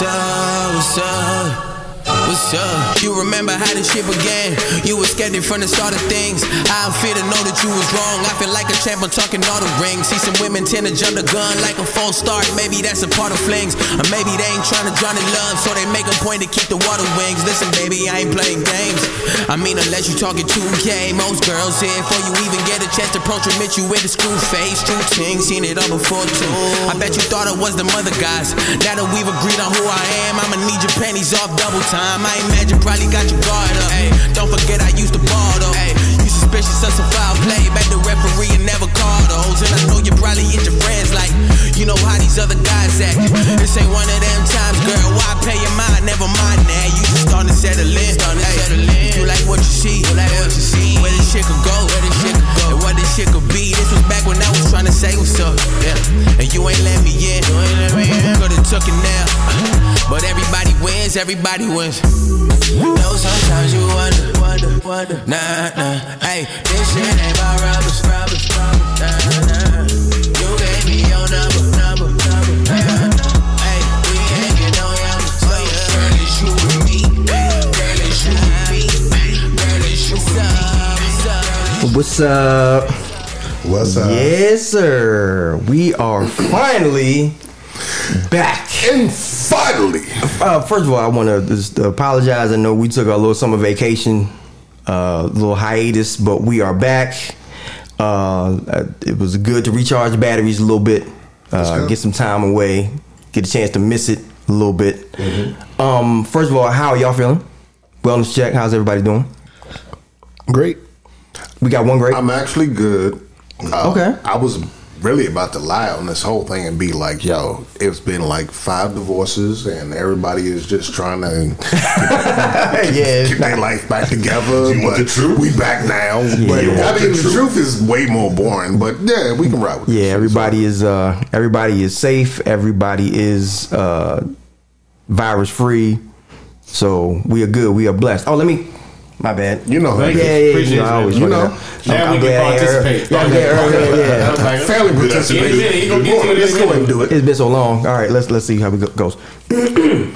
What's up? What's What's? You remember how this shit began? You were skeptic from the start of things. I don't fear to know that you was wrong. I feel like a champ, I'm talking all the rings. See some women tend to jump the gun like a false start. Maybe that's a part of flings. Or maybe they ain't trying to drown in love, so they make a point to keep the water wings. Listen, baby, I ain't playing games. I mean, unless you talking 2K, most girls here before you even get a chance to approach admit you with a screw face. True ting, seen it all before too. I bet you thought I was the mother guys. Now that we've agreed on who I am, I'ma need your panties off double time. I imagine probably got your guard up. Hey, don't forget I used to ball though. You suspicious of some foul play. Back the referee and never called those. And I know you probably hit your friends like, you know how these other guys act. This ain't one of them times, girl. Why pay your mind? Never mind that. You just starting to settle in. Starting to settle in. You like what you see. You like what you see. Where this shit could go. Where this shit could go. And what this shit could be. This was back when I was trying to say what's up. Yeah. And you ain't let me in. You ain't let me in. Could've took it now. But everybody wins. Everybody wins. Know sometimes you wonder, wonder, wonder. Nah, nah. Hey, this shit ain't about rubbers, rubbers, rubbers. Nah, nah. You gave me your number, number, number. Nah, nah. Hey, we ain't get no younger. So yeah, girl, it's you and me. Girl, it's you and me. Girl, it's you and me. What's up? What's up? Yes, sir. We are finally back. And finally, Uh, first of all, I want to just apologize. I know we took a little summer vacation, uh, little hiatus, but we are back. Uh, it was good to recharge the batteries a little bit, uh, get some time away, get a chance to miss it a little bit. Mm-hmm. Um, first of all, how are y'all feeling? Wellness check. How's everybody doing? great. We got one great. I'm actually good. Uh, Okay. I was really about to lie on this whole thing and be like, yo, it's been like five divorces and everybody is just trying to yeah, it's get their life back together. You want but the truth? We back now. but You I mean, the the truth? truth is way more boring, but yeah, we can ride with Yeah, this. everybody is uh everybody is safe. Everybody is uh virus free. So we are good. We are blessed. Oh, let me. My bad. You know how yeah, it is. yeah, yeah. Appreciate You know, I it, always You know. up. Now I'm we can glad I participate. Yeah, I'm glad I heard- yeah. Family Good participation. afternoon. He gonna get to it Let's in go ahead and do it. It's been so long. All right, let's let's see how it goes.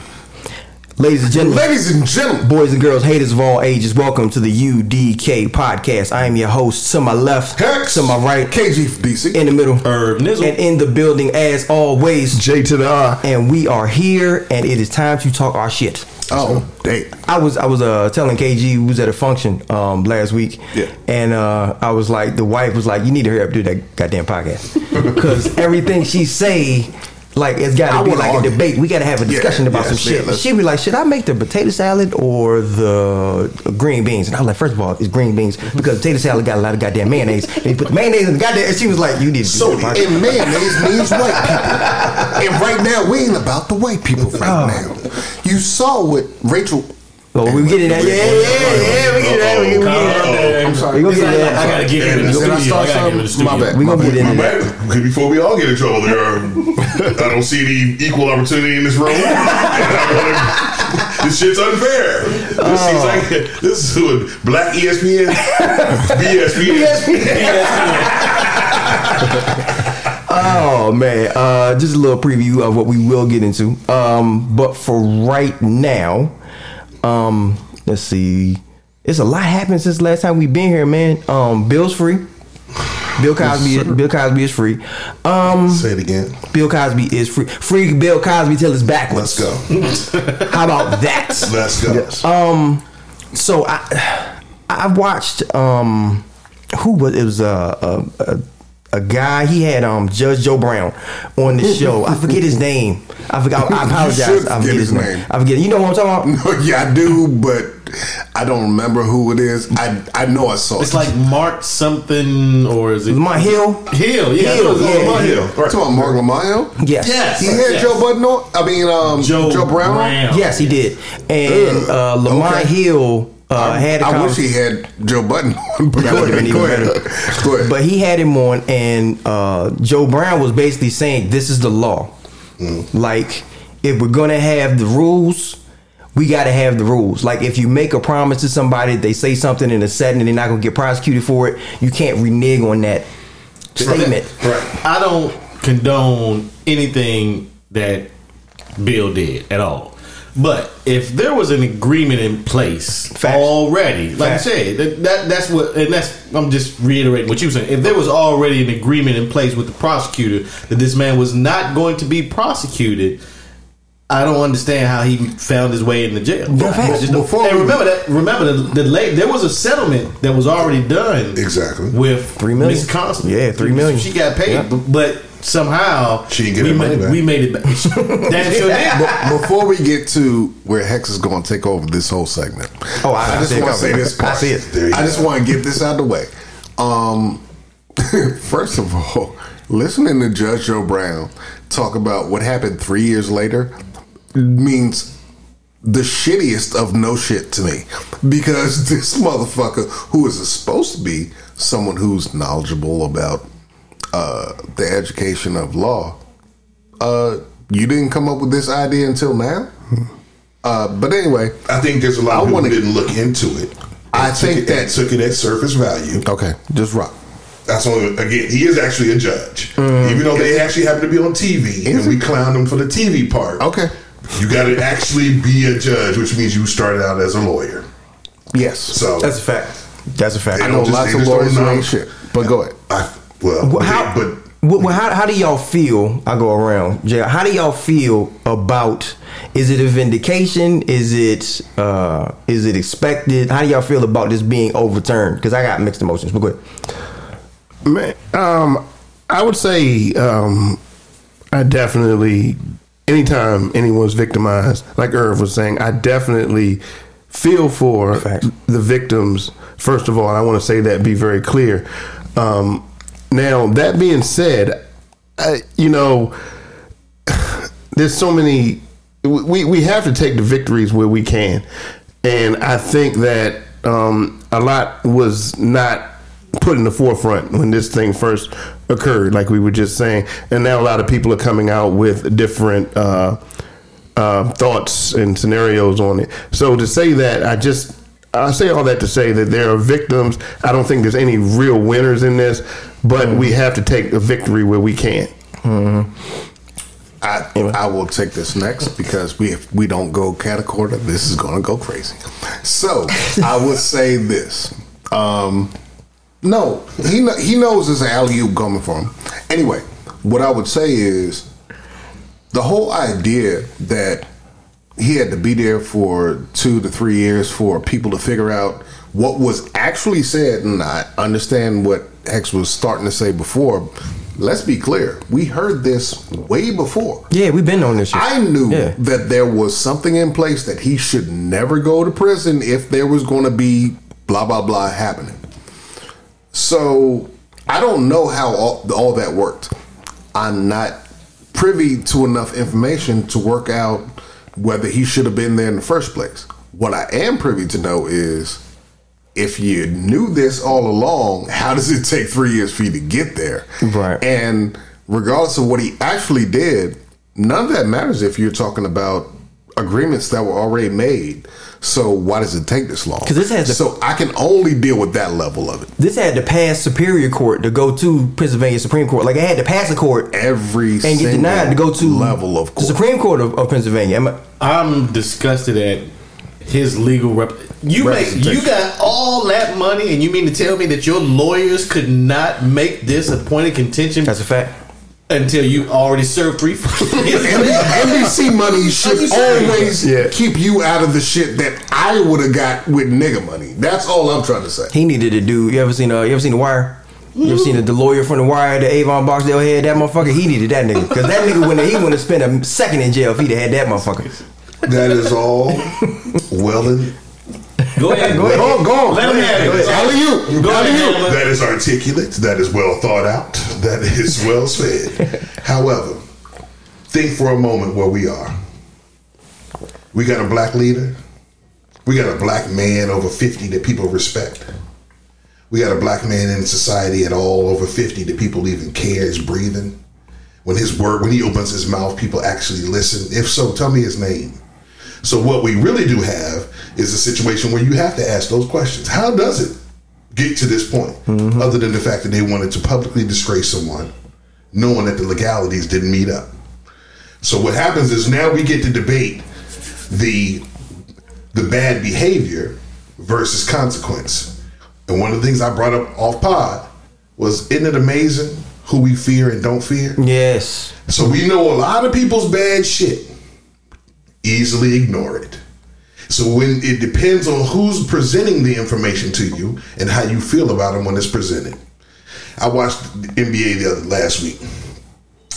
Ladies and gentlemen, Ladies and gentlemen, boys and girls, haters of all ages, welcome to the UDK podcast. I am your host. To my left, Hex, to my right, KG for DC. in the middle, Herb Nizzle. and in the building as always. J to the R. and we are here, and it is time to talk our shit. Oh, damn. I was I was uh telling KG we was at a function um last week, Yeah. and uh I was like the wife was like you need to hurry up do that goddamn podcast because everything she say like it's got to be like argue. a debate. We got to have a Yeah, discussion about yes, some shit. yeah, she be like, should I make the potato salad or the green beans? And I was like, first of all, it's green beans mm-hmm. because potato salad got a lot of goddamn mayonnaise. And you put the mayonnaise in the goddamn. And she was like, you need to do So, and mayonnaise means white people. And right now, we ain't about the white people right oh. now. You saw what Rachel. Oh, we get in that. Yeah, yeah, yeah. We get in that. We get in that. I'm sorry. We gonna get in that. I gotta get in the I studio. I start gotta get him in the something? My studio. bad. We gonna get into My bad. Before we all get in trouble, there. I don't see any equal opportunity in this room. And I wanna- this shit's unfair. This Oh. seems like this is what black ESPN, BSPN. Oh man, uh, just a little preview of what we will get into. Um, but for right now, um, let's see. It's a lot happened since last time we've been here, man. Um, Bill's free. Bill Cosby. Bill Cosby is free. Um, Say it again. Bill Cosby is free. Free Bill Cosby till it's backwards. Let's go. How about that? Let's go. Yes. so I I watched um who was it was a a, a, a guy he had um Judge Joe Brown on the show. I forget his name. I forgot. I apologize. should I forget forget his his name. name. I forget. You know what I'm talking about? No, yeah, I do, but I don't remember who it is. I I know I saw It's it. like Marc something, or is it Lamont Hill. Hill? Yeah, Hill, it yeah, Lamont yeah. Hill. You talking about Marc Lamont? Yes. Yes. He had Yes. Joe Budden on. I mean, um, Joe, Joe, Brown. on? Yes, he did. And uh, Lamont Okay. Hill uh, I, had a I wish he had Joe Budden on. But That would've been even better. But he had him on, and uh, Joe Brown was basically saying, "This is the law. Like, if we're gonna have the rules, we got to have the rules. Like, if you make a promise to somebody, they say something in a setting, and they're not gonna get prosecuted for it. You can't renege on that statement. I don't condone anything that Bill did at all. But if there was an agreement in place Facts. already, like Facts. I said, that, that that's what, and that's I'm just reiterating what you were saying. If there was already an agreement in place with the prosecutor that this man was not going to be prosecuted, I don't understand how he found his way into jail. Yeah, facts. I just Before and remember that. Remember the, the late. There was a settlement that was already done. Exactly. with Three million. Miss Constand. Yeah, three million. She got paid, Yeah. but, but somehow She didn't get we, her money ma- back. we made it back. Damn sure did. But before we get to where Hex is going to take over this whole segment, Oh, I- I just want to say coming. this. I see it. There you I just want to get this out of the way. Um, first of all, listening to Judge Joe Brown talk about what happened three years later means the shittiest of no shit to me because this motherfucker who is supposed to be someone who's knowledgeable about uh, the education of law uh, you didn't come up with this idea until now uh, but anyway I think there's a lot I of people who didn't look into it. I think it, that- took it at surface value. okay just rock That's only again. He is actually a judge, even though they actually happen to be on TV, and we clown them for the TV part. okay You got to actually be a judge, which means you started out as a lawyer. yes So That's a fact. That's a fact. I know just- lots of just don't lawyers who know. ain't shit but go ahead I, well, Well, okay, how, but well, well, how, how do y'all feel? I go around. Jay, how do y'all feel about? Is it a vindication? Is it uh, is it expected? How do y'all feel about this being overturned? Because I got mixed emotions. But go ahead. Man, um, I would say um, I definitely, anytime anyone's victimized, like Irv was saying, I definitely feel for Facts. the victims. First of all, I want to say that be very clear. Um, now, that being said, I, you know, there's so many we, we have to take the victories where we can and i think that um, a lot was not put in the forefront when this thing first occurred like we were just saying and now a lot of people are coming out with different uh, uh, thoughts and scenarios on it so to say that i just I say all that to say that there are victims. I don't think there's any real winners in this, but we have to take a victory where we can. I, I will take this next because we if we don't go catacorda, this is going to go crazy. So I would say this. Um, no, he he knows there's an alley oop coming for him. Anyway, what I would say is the whole idea that he had to be there for two to three years for people to figure out what was actually said, and I understand what Hex was starting to say before. Let's be clear, we heard this way before. Yeah, we've been on this shit. I knew Yeah. that there was something in place that he should never go to prison if there was going to be blah blah blah happening. So I don't know how all, all that worked. I'm not privy to enough information to work out whether he should have been there in the first place. What I am privy to know is if you knew this all along, how does it take three years for you to get there? Right. And regardless of what he actually did, none of that matters if you're talking about agreements that were already made. So why does it take this long? 'Cause this has the- so I can only deal with that level of it. this had to pass Superior Court to go to Pennsylvania Supreme Court. Like it had to pass the court Every and get denied to go to level of the court. Supreme Court of, of Pennsylvania. Am I- I'm disgusted at his legal rep. You make you got all that money, and you mean to tell me that your lawyers could not make this a point of contention That's a fact. Until you already served three? NBC money should always Yeah. keep you out of the shit that I would have got with nigga money. That's all I'm trying to say. He needed to do. You ever seen? Uh, you ever seen the Wire? You ever seen the, the lawyer from the Wire, the Avon Barksdale head? That motherfucker. He needed that nigga because that nigga wouldn't. He wouldn't have spent a second in jail if he'd have had that motherfucker. that is all well and Go ahead, Go ahead. Go on, go on. Let him have it. Alley-oop. Go ahead, Alley-oop. That is articulate. That is well thought out. That is well said. However, think for a moment where we are. We got a black leader. We got a black man over 50 that people respect. We got a black man in society at all over 50 that people even care is breathing. When his word, when he opens his mouth, people actually listen. If so, tell me his name. So what we really do have is a situation where you have to ask those questions. How does it get to this point? Mm-hmm. Other than the fact that they wanted to publicly disgrace someone, knowing that the legalities didn't meet up. So what happens is now we get to debate the the bad behavior versus consequence. And one of the things I brought up off pod was isn't it amazing who we fear and don't fear? Yes. So we know a lot of people's bad shit. Easily ignore it. So when it depends on who's presenting the information to you and how you feel about them when it's presented. I watched the NBA the other last week.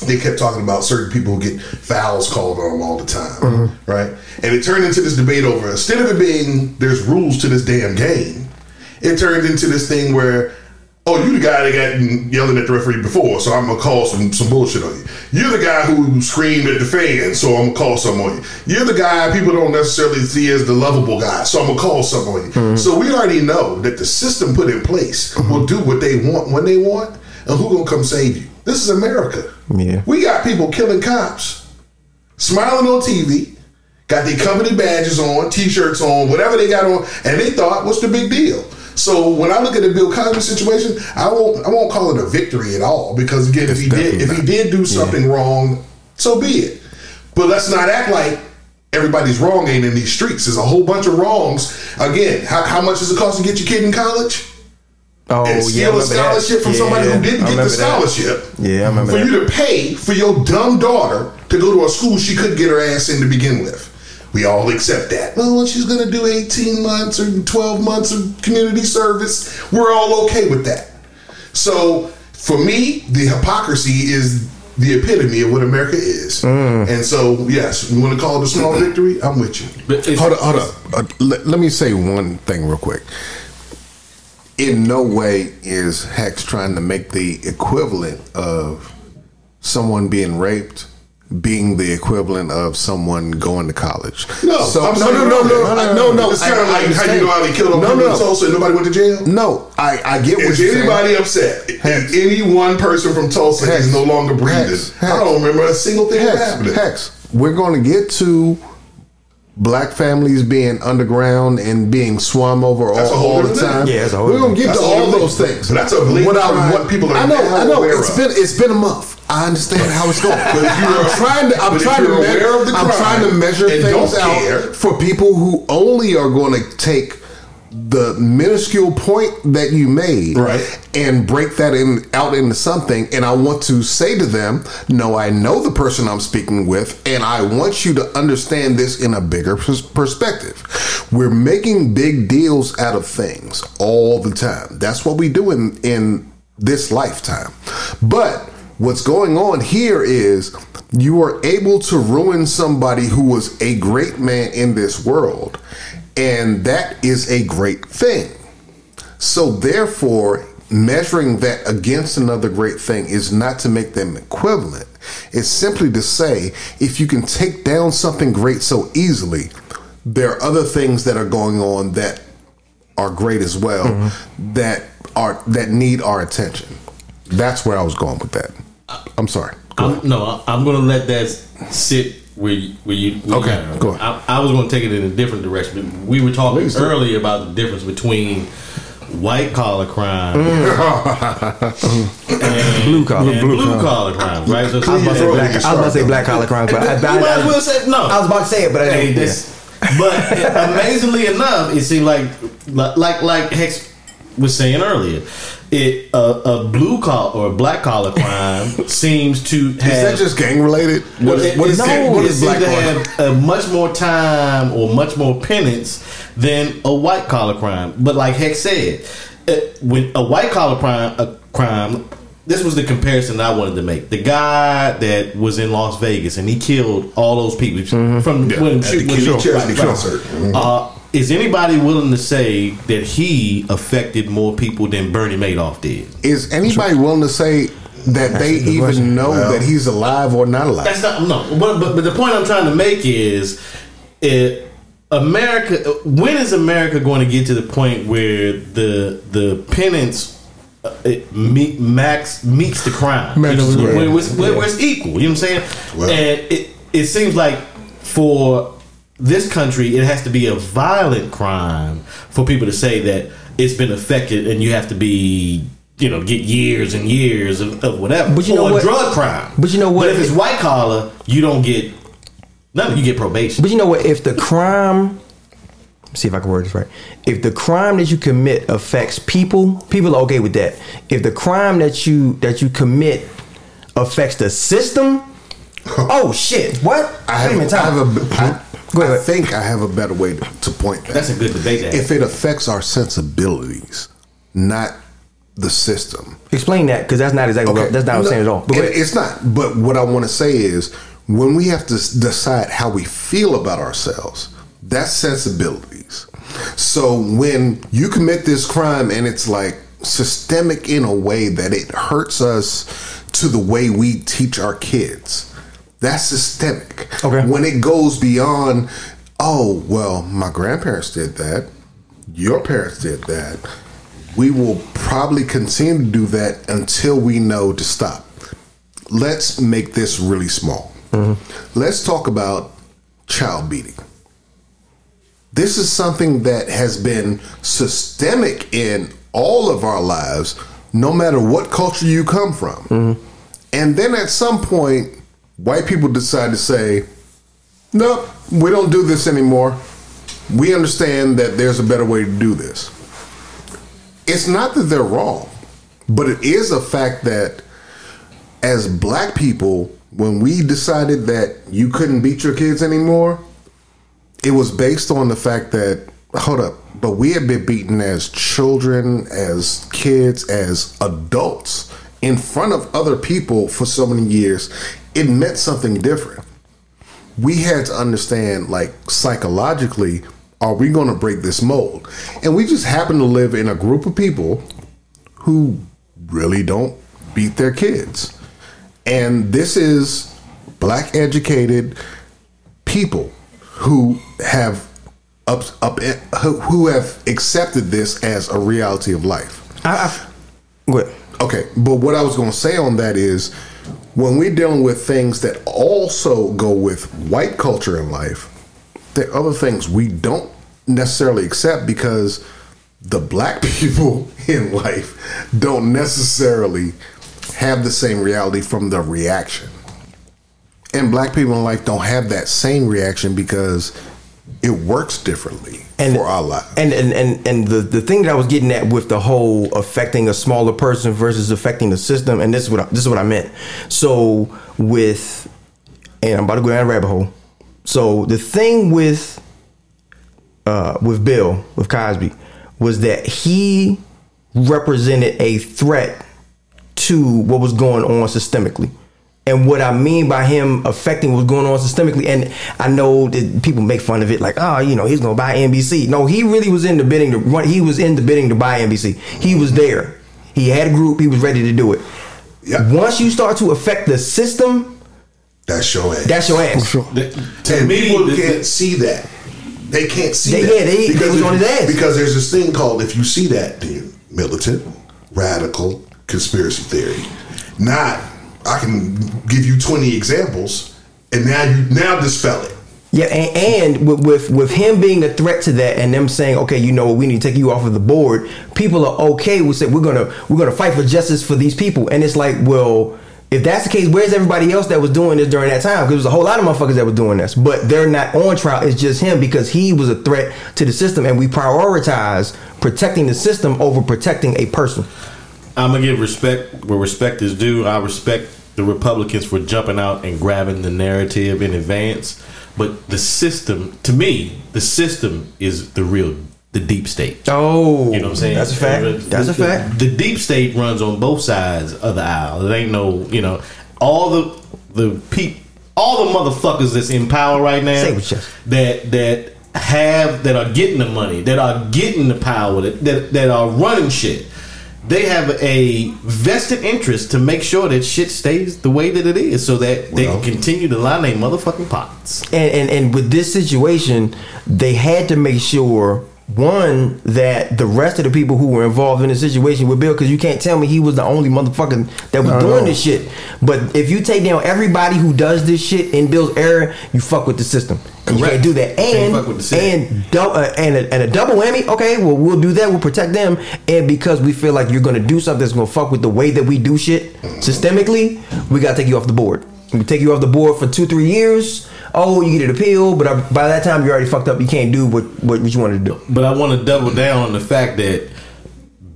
They kept talking about certain people who get fouls called on them all the time, mm-hmm. right? And it turned into this debate over instead of it being there's rules to this damn game, it turned into this thing where Oh, you the guy that got yelling at the referee before, so I'm gonna call some some bullshit on you. You're the guy who screamed at the fans, so I'm gonna call some on you. You're the guy people don't necessarily see as the lovable guy, so I'm gonna call some on you. Mm-hmm. So we already know that the system put in place mm-hmm. will do what they want when they want, and who gonna come save you? This is America. Yeah. We got people killing cops, smiling on TV, got their company badges on, t-shirts on, whatever they got on, and they thought, what's the big deal? So when I look at the Bill Cosby situation, I won't I won't call it a victory at all because again, if he did if he did do something wrong, so be it. But let's not act like everybody's wrong ain't in these streets. There's a whole bunch of wrongs. Again, how, how much does it cost to get your kid in college? Oh and yeah. A remember that. scholarship from somebody who didn't get the remember that. scholarship. Yeah, I remember For that. you to pay for your dumb daughter to go to a school she couldn't get her ass in to begin with. We all accept that. Well, she's going to do 18 months or 12 months of community service. We're all okay with that. So, for me, the hypocrisy is the epitome of what America is. Mm. And so, yes, you want to call it a small victory? I'm with you. But Hold up, hold up. Uh, let, let me say one thing real quick. In no way is Hex trying to make the equivalent of someone being raped being the equivalent of someone going to college. No, so no, saying no, no, no, no, no, no, It's kind of like how you know how they killed a No, no. in Tulsa and nobody went to jail. No, I, I get what Is you're saying. anybody upset? Hex. Any one person from Tulsa Hex. is no longer breathing. Hex. I don't remember a single thing Hex, happened. Hex, we're going to get to black families being underground and being swum over all, That's a whole all the time. thing. Yeah, that's a whole we're going to different get thing. to all That's a whole those different things. But that's a blatant What I- what- people are I know, I know. aware It's of. been it's been a month. I understand how it's going. But if you're- I'm trying to I'm trying to you're measure, aware of the I'm trying to measure things out care- for people who only are going to take the minuscule point that you made Right. and break that in out into something and I want to say to them, no, I know the person I'm speaking with and I want you to understand this in a bigger pers- perspective. We're making big deals out of things all the time. That's what we do in in this lifetime. But what's going on here is you are able to ruin somebody who was a great man in this world and that is a great thing. So therefore, measuring that against another great thing is not to make them equivalent. It's simply to say if you can take down something great so easily, there are other things that are going on that are great as well mm-hmm. that are that need our attention. That's where I was going with that. I'm sorry. I'm, no, I'm going to let that sit where you, where you. Where Okay, you go ahead. I, I was going to take it in a different direction. We were talking earlier about the difference between white collar crime mm. and Blue collar. and Blue blue collar crime, right? So, I was about to say black. I was about to say black collar crime, but I, you I, might as well say no. I was about to say it, but I didn't. this, but amazingly enough, it seemed like like like Hex was saying earlier, it uh, a blue collar or a black collar crime seems to have. Is that just gang related? What is, what is, it, gang- what is seems black to have a much more time or much more penance than a white collar crime. But like Hex said, uh, when a white collar crime, a crime, this was the comparison I wanted to make. The guy that was in Las Vegas and he killed all those people from Yeah, when, the when when- Chesney right, right. concert. Mhm. Uh, is anybody willing to say that he affected more people than Bernie Madoff did? Is anybody willing to say that they even question. know Well- that he's alive or not alive? That's not no. But but, but the point I'm trying to make is, it, America. When is America going to get to the point where the the penance uh, it meet, max meets the crime? Matches you know, the crime. where, it's, where, where it's equal. You know what I'm saying? Well- and it it seems like for this country, it has to be a violent crime for people to say that it's been affected, and you have to be you know, get years and years of, of whatever. But you know or what? a drug crime. But you know what? But if it's white collar, you don't get nothing. You get probation. But you know what? If the crime, see if I can word this right. If the crime that you commit affects people, people are okay with that. If the crime that you that you commit affects the system, oh shit! What? I have, a I have a. I, Go ahead. I think I have a better way to point that. That's a good debate. to. If it affects our sensibilities, not the system. Explain that because that's not exactly what, that's not what I'm saying at all. But it- it's not. But what I want to say is, when we have to decide how we feel about ourselves, that's sensibilities. So when you commit this crime and it's like systemic in a way that it hurts us to the way we teach our kids, that's systemic. Okay. When it goes beyond, oh well, my grandparents did that, your parents did that. We will probably continue to do that until we know to stop. Let's make this really small. Mm-hmm. Let's talk about child beating. This is something that has been systemic in all of our lives, no matter what culture you come from. Mm-hmm. And then at some point, white people decide to say, nope, we don't do this anymore. We understand that there's a better way to do this. It's not that they're wrong, but it is a fact that as black people, when we decided that you couldn't beat your kids anymore, it was based on the fact that hold up, but we had been beaten as children, as kids, as adults in front of other people for so many years. It meant something different. We had to understand, like psychologically, are we going to break this mold? And we just happen to live in a group of people who really don't beat their kids. And this is black educated people who have up, up who have accepted this as a reality of life. I, I, ahead. Okay, but what I was going to say on that is when we're dealing with things that also go with white culture in life, there are other things we don't necessarily accept because the black people in life don't necessarily have the same reality from the reaction. And black people in life don't have that same reaction because it works differently for our lives. And and and and the the thing that I was getting at with the whole affecting a smaller person versus affecting the system, and this is what I, this is what I meant. So with, and I'm about to go down a rabbit hole. So the thing with, uh, with Bill with Cosby, was that he represented a threat to what was going on systemically. And what I mean by him affecting what's going on systemically, and I know that people make fun of it, like, oh, you know, he's gonna buy NBC. No, he really was in the bidding to run. He was in the bidding to buy NBC. He was there. He had a group. He was ready to do it. Yeah. Once you start to affect the system, That's your ass. that's your ass. to and me, people the- can't the- see that. They can't see They- that. yeah, they- they was on his ass. Because there's this thing called if you see that, then militant, radical, conspiracy theory. Not I can give you 20 examples and now you now dispel it. Yeah, and, and with, with with him being a threat to that, and them saying, okay, you know, what, we need to take you off of the board. People are okay with saying we're gonna we're gonna fight for justice for these people, and it's like, well, if that's the case, where's everybody else that was doing this during that time? Because there's a whole lot of motherfuckers that were doing this, but they're not on trial. It's just him because he was a threat to the system, and we prioritize protecting the system over protecting a person. I'm gonna give respect where respect is due. I respect the Republicans for jumping out and grabbing the narrative in advance. But the system, to me, the system is the real, the deep state. Oh, You know what I'm saying? That's a fact. The- That's a fact. The deep state runs on both sides of the aisle. It ain't no, you know, all the the peop, all the motherfuckers that's in power right now Say it with that that have that are getting the money, that are getting the power, that that, that are running shit. They have a vested interest to make sure that shit stays the way that it is, so that they can continue to line their motherfucking pockets. and, and and with this situation, they had to make sure one that the rest of the people who were involved in the situation with Bill, because you can't tell me he was the only motherfucker that was doing all. this shit. But if you take down everybody who does this shit in Bill's era, you fuck with the system. And you can't do that. And fuck with the system. and dou- uh, and a, and a double whammy. Okay, well we'll do that. We'll protect them. And because we feel like you're gonna do something that's gonna fuck with the way that we do shit systemically, we gotta take you off the board. We take you off the board for two three years. Oh, you get an appeal, but uh, by that time you're already fucked up. You can't do what what, what you wanted to do. But I want to double down on the fact that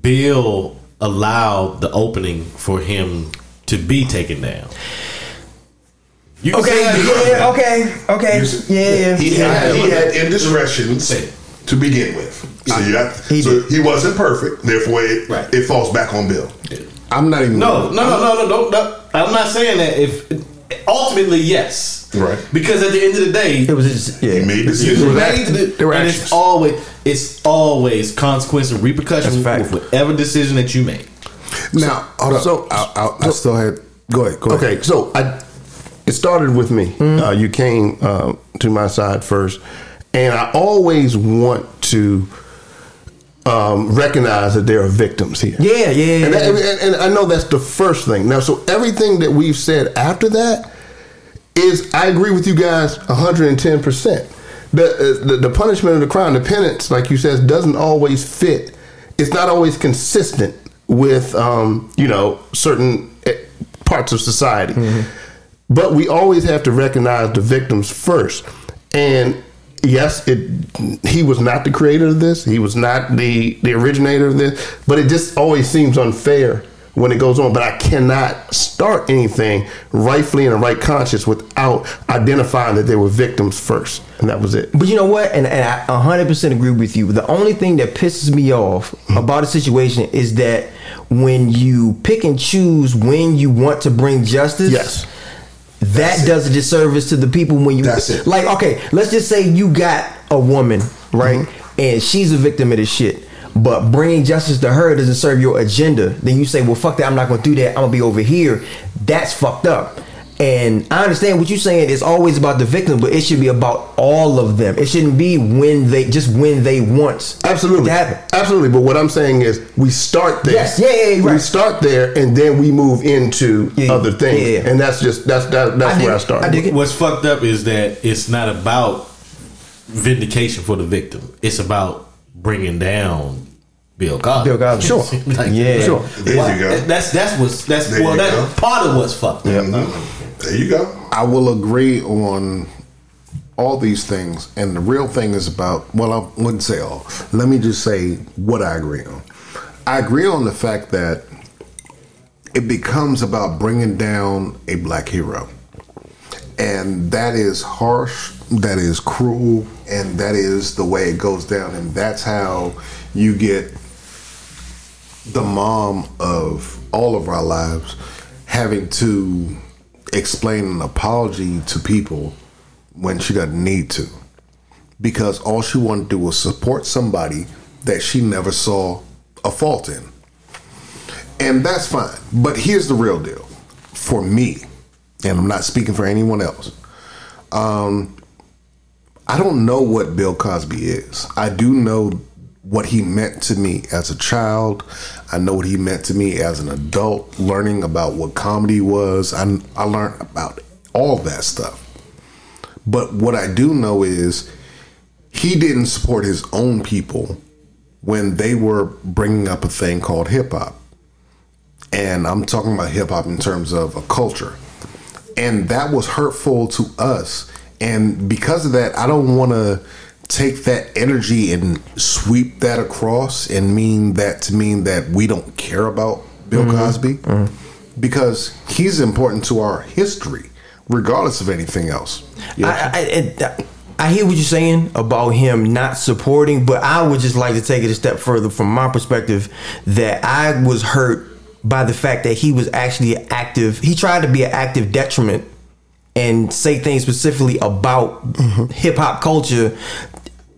Bill allowed the opening for him to be taken down. You Okay, say that- yeah, okay, okay, yeah, yeah. He had he had indiscretions to begin with. So you got He so he wasn't perfect. Therefore, it, Right. it falls back on Bill. I'm not even. No, no, no, no, no, no, no. I'm not saying that. If ultimately, yes, Right. Because at the end of the day, It was just yeah. He made decisions. were made act- the, there were and actions. it's always it's always consequence and repercussion That's a fact. with whatever decision that you make. Now, hold up. So- I, I, I still had. Go ahead. Go ahead. Okay, so I, it started with me. Mm-hmm. Uh, you came uh, to my side first, and I always want to um, recognize that there are victims here. Yeah, yeah, yeah. And, that- and- and I know that's the first thing. Now, so everything that we've said after that is, I agree with you guys 110. percent the, uh, the the punishment of the crime, the penance, like you said, doesn't always fit. It's not always consistent with um, you know certain eh, parts of society. But we always have to recognize the victims first. And yes, it he was not the creator of this. He was not the the originator of this. But it just always seems unfair when it goes on. But I cannot start anything rightfully in a right conscience without identifying that they were victims first, and that was it. But you know what? And, and I 100% agree with you. The only thing that pisses me off hmm. about a situation is that when you pick and choose when you want to bring justice, Yes. that does a disservice to the people when you That's it. like okay let's just say you got a woman right hmm. and she's a victim of this shit but bringing justice to her doesn't serve your agenda. Then you say well fuck that. I'm not gonna do that. I'm gonna be over here. That's fucked up. And i understand what you're saying. It's always about the victim but it should be about all of them. It shouldn't be when they just when they want Absolutely, to happen. Absolutely. But what I'm saying is, we start there. Yes, yeah, yeah, yeah, We start there, and then we move into Yeah, other things, yeah, yeah. and that's just that's that, I that's dig where I start. I dig it. What's fucked up is that it's not about vindication for the victim. It's about bringing down Bill Cosby. Bill Cosby. Sure. Like, Yeah. Sure. There why- you go. That's that's what's that's There well you that's go. part of what's fucked up. Mm-hmm. There you go. I will agree on all these things, and the real thing is about. Well, I wouldn't say all. Let me just say what I agree on. I agree on the fact that it becomes about bringing down a black hero, and that is harsh. That is cruel, and that is the way it goes down, and that's how you get the mom of all of our lives having to explain an apology to people when she doesn't need to. Because all she wanted to do was support somebody that she never saw a fault in. And that's fine. But here's the real deal for me and i'm not speaking for anyone else. Um, I don't know what Bill Cosby is. I do know what he meant to me as a child. I know what he meant to me as an adult, learning about what comedy was. I, I learned about all that stuff. But what I do know is he didn't support his own people when they were bringing up a thing called hip hop. And I'm talking about hip hop in terms of a culture. And that was hurtful to us. And because of that, I don't want to take that energy and sweep that across and mean that to mean that we don't care about Bill mm-hmm. Cosby mm-hmm. because he's important to our history, regardless of anything else. I, I, I, I hear what you're saying about him not supporting, but I would just like to take it a step further from my perspective that I was hurt by the fact that he was actually active. He tried to be an active detriment and say things specifically about hip hop culture.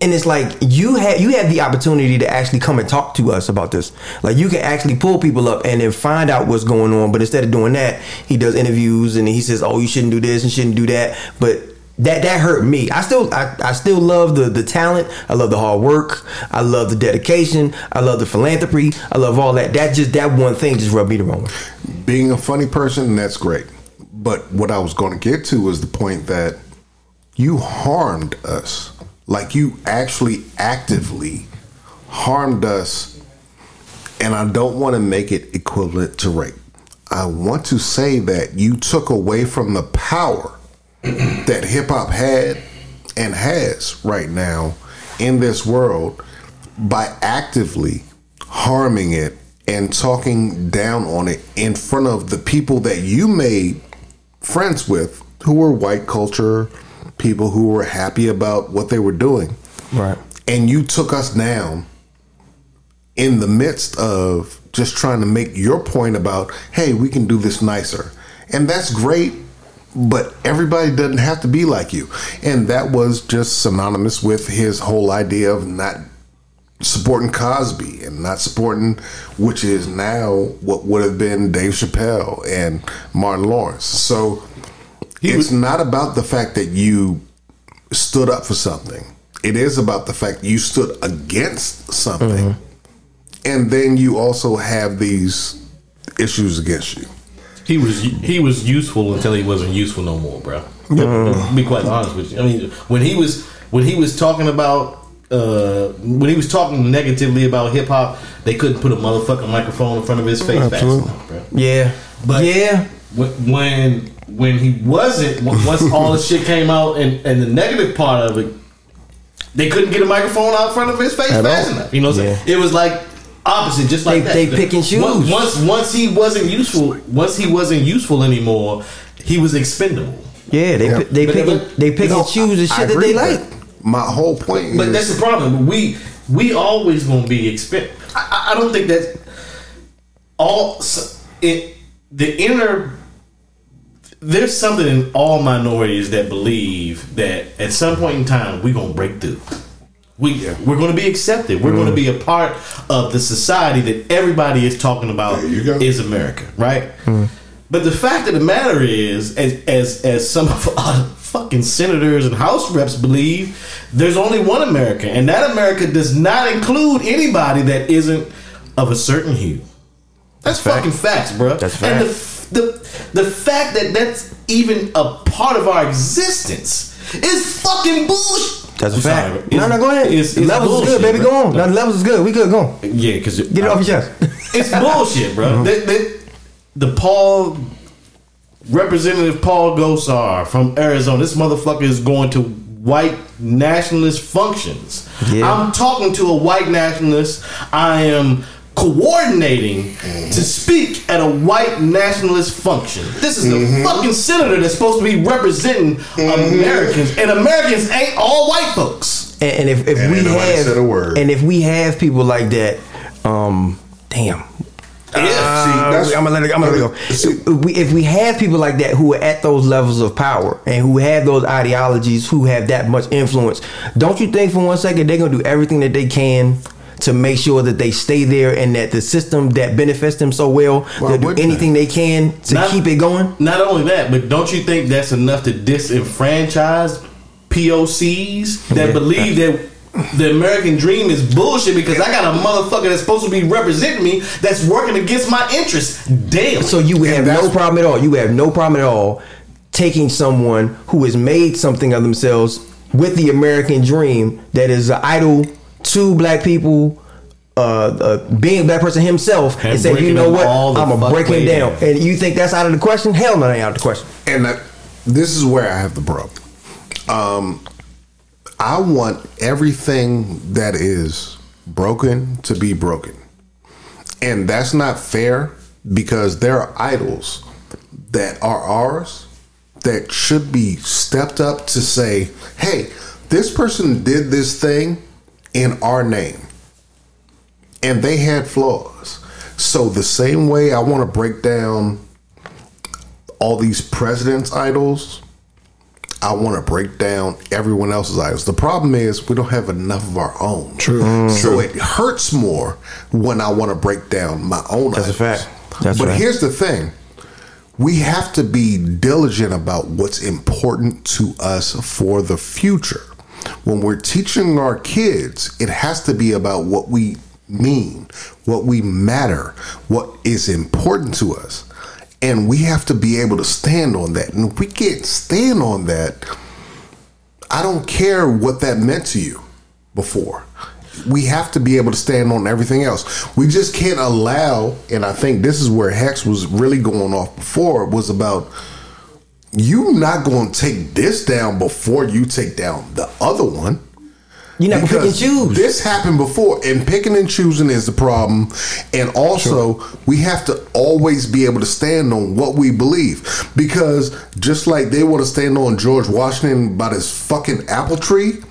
And it's like you had you had the opportunity to actually come and talk to us about this. Like you can actually pull people up and then find out what's going on. But instead of doing that, he does interviews and he says, "Oh, you shouldn't do this and shouldn't do that." But that that hurt me. I still I, I still love the the talent. I love the hard work. I love the dedication. I love the philanthropy. I love all that. That just that one thing just rubbed me the wrong way. being a funny person, that's great. But what I was going to get to was the point that you harmed us. Like you actually actively harmed us. And I don't want to make it equivalent to rape. I want to say that you took away from the power that hip hop had and has right now in this world by actively harming it and talking down on it in front of the people that you made friends with who were white culture people who were happy about what they were doing. Right. and you took us down in the midst of just trying to make your point about hey we can do this nicer. And that's great but everybody doesn't have to be like you. And that was just synonymous with his whole idea of not supporting cosby and not supporting which is now what would have been dave chappelle and martin lawrence so it's not about the fact that you stood up for something. It is about the fact you stood against something. Mm-hmm. And then you also have these issues against you. He was he was useful until he wasn't useful no more, bro. To mm-hmm. be quite honest with you. I mean, when he was when he was talking about uh, when he was talking negatively about hip hop, they couldn't put a motherfucking microphone in front of his face fast Absolutely. enough, bro. Yeah. But yeah. when when when he wasn't once all the shit came out and, and the negative part of it, they couldn't get a microphone out in front of his face At fast all. enough. You know, what I'm saying? Yeah. it was like opposite, just like They- that. they pick and choose. Once once once he wasn't useful, once he wasn't useful anymore, he was expendable. Yeah. They Yeah. pi- they But- pick and, but- they pick No, and choose the I- I shit that agree they with like. That. My whole point But is that's the problem. We we always gonna be expend. I, I- I don't think that all it the inner. There's something in all minorities that believe that at some point in time we're gonna break through. We we're gonna be accepted. We're gonna mm-hmm. be a part of the society that everybody is talking about you is America, right? Mm. But the fact of the matter is, as as as some of our fucking senators and House reps believe, there's only one America, and that America does not include anybody that isn't of a certain hue. That's, fact. fucking facts, bro. That's And the, the the fact that that's even a part of our existence is fucking bullshit. That's a fact. sorry, no, no, go ahead. it's- it's levels is good, bullshit, baby. bro. Go on. No, the levels is good. We good. Go on. Yeah, because Get it off your chest. it's bullshit, bro. Uh-huh. The, the, the Paul Representative Paul Gosar from Arizona. This motherfucker is going to white nationalist functions. Yeah. I'm talking to a white nationalist. I am coordinating to speak at a white nationalist function. This is the fucking senator that's supposed to be representing Americans, and Americans ain't all white folks. And, and if, if And we have said a word. and if we have people like that, um, damn. Uh, see, I'm gonna let it. I'm gonna let it See- go. If we, if we have people like that who are at those levels of power and who have those ideologies, who have that much influence, don't you think for one second they're gonna do everything that they can to make sure that they stay there and that the system that benefits them so well, Why they'll do wouldn't anything they can to Not- keep it going? Not only that, but don't you think that's enough to disenfranchise POCs that Yeah. believe that the American dream is bullshit because I got a motherfucker that's supposed to be representing me that's working against my interests Damn. So you would have no problem at all. You would have no problem at all taking someone who has made something of themselves with the American dream that is an idol to black people, uh, uh, being a black person himself, and, And say, you know what, all I'm gonna fuck break him down. down. And you think that's out of the question? Hell no, that ain't out of the question. and that, this is where I have the problem. Um, I want everything that is broken to be broken, and that's not fair because there are idols that are ours that should be stepped up to say, "Hey, this person did this thing in our name." and they had flaws. So the same way I want to break down all these presidents' idols, I want to break down everyone else's idols. The problem is we don't have enough of our own. True. So mm. it hurts more when I want to break down my own That's a fact. That's but right. here's the thing. we have to be diligent about what's important to us for the future. When we're teaching our kids, it has to be about what we mean, what we matter, what is important to us. And we have to be able to stand on that. And if we can't stand on that, I don't care what that meant to you before. We have to be able to stand on everything else. We just can't allow, and I think this is where Hex was really going off before, was about you not going to take this down before you take down the other one. You're not gonna pick and Because choose. This happened before, and picking and choosing is the problem. And also, we have to always be able to stand on what we believe. Because just like they want to stand on George Washington about his fucking apple tree,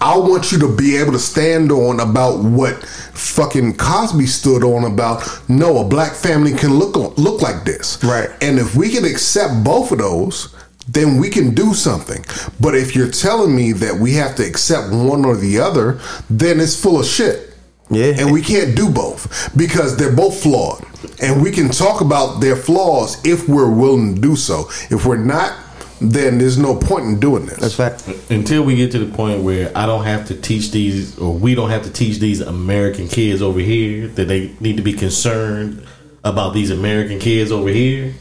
I want you to be able to stand on about what fucking Cosby stood on about. No, a black family can look on, look like this, Right. And if we can accept both of those, then we can do something. But if you're telling me that we have to accept one or the other, then it's full of shit. Yeah. And we can't do both because they're both flawed. And we can talk about their flaws if we're willing to do so. If we're not, then there's no point in doing this. That's fact. until we get to the point where I don't have to teach these, or we don't have to teach these American kids over here that they need to be concerned about these American kids over here.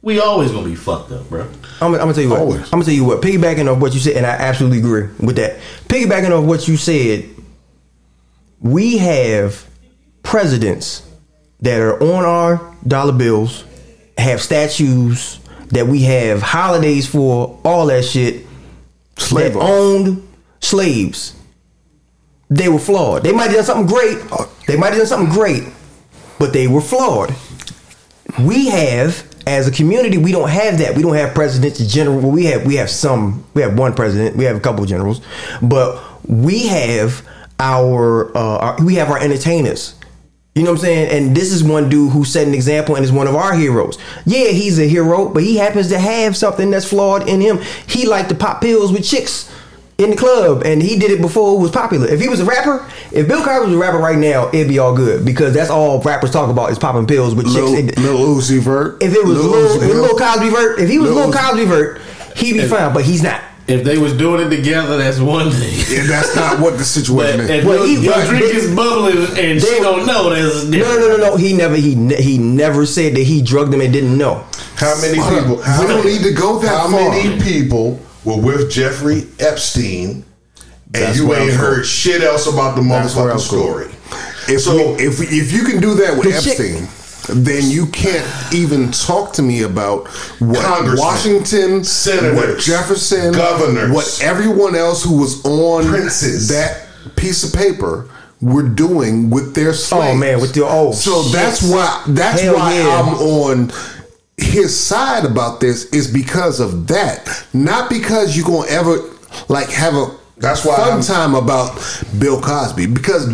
We always gonna be fucked up, bro. I'm, I'm gonna tell you what. Always. I'm gonna tell you what. Piggybacking off what you said, and I absolutely agree with that. Piggybacking off what you said, we have presidents that are on our dollar bills, have statues that we have holidays for, all that shit. Slave that owned slaves. They were flawed. They might have done something great. They might have done something great, but they were flawed. We have, as a community, we don't have that. We don't have presidents general. Well, we have we have some. We have one president. We have a couple generals, but we have our, uh, our we have our entertainers. You know what I'm saying? And this is one dude who set an example and is one of our heroes. Yeah, he's a hero, but he happens to have something that's flawed in him. He liked to pop pills with chicks in the club, and he did it before it was popular. If he was a rapper, if Bill Cosby was a rapper right now, it'd be all good because that's all rappers talk about is popping pills with Lil, chicks. Lil Uzi Vert. If it was Lil Lil, Uzi Lil Vert. Cosby Vert, if he was Lil Lil Uzi- Cosby Vert, he'd be fine, but he's not. If they was doing it together, that's one thing. And that's not what the But situation if is. Well, your, he- your but- drink but- is bubbling and she They- don't know, that's No, different. no, no, no. He never, he, ne- he never said that he drugged them and didn't know. How many people? How We don't need to go that How far. many people were with Jeffrey Epstein, and That's you ain't heard going. shit else about the motherfucking story? If So- we, if we, if you can do that with The chick- Epstein, then you can't even talk to me about what Washington, senators, what Jefferson, governors, what everyone else who was on princes. that piece of paper were doing with their slaves. Oh, man, with your- oh, so shit. that's why that's Hell why yeah. I'm on his side about this is because of that, not because you're gonna ever like have a That's why fun I'm- time about Bill Cosby because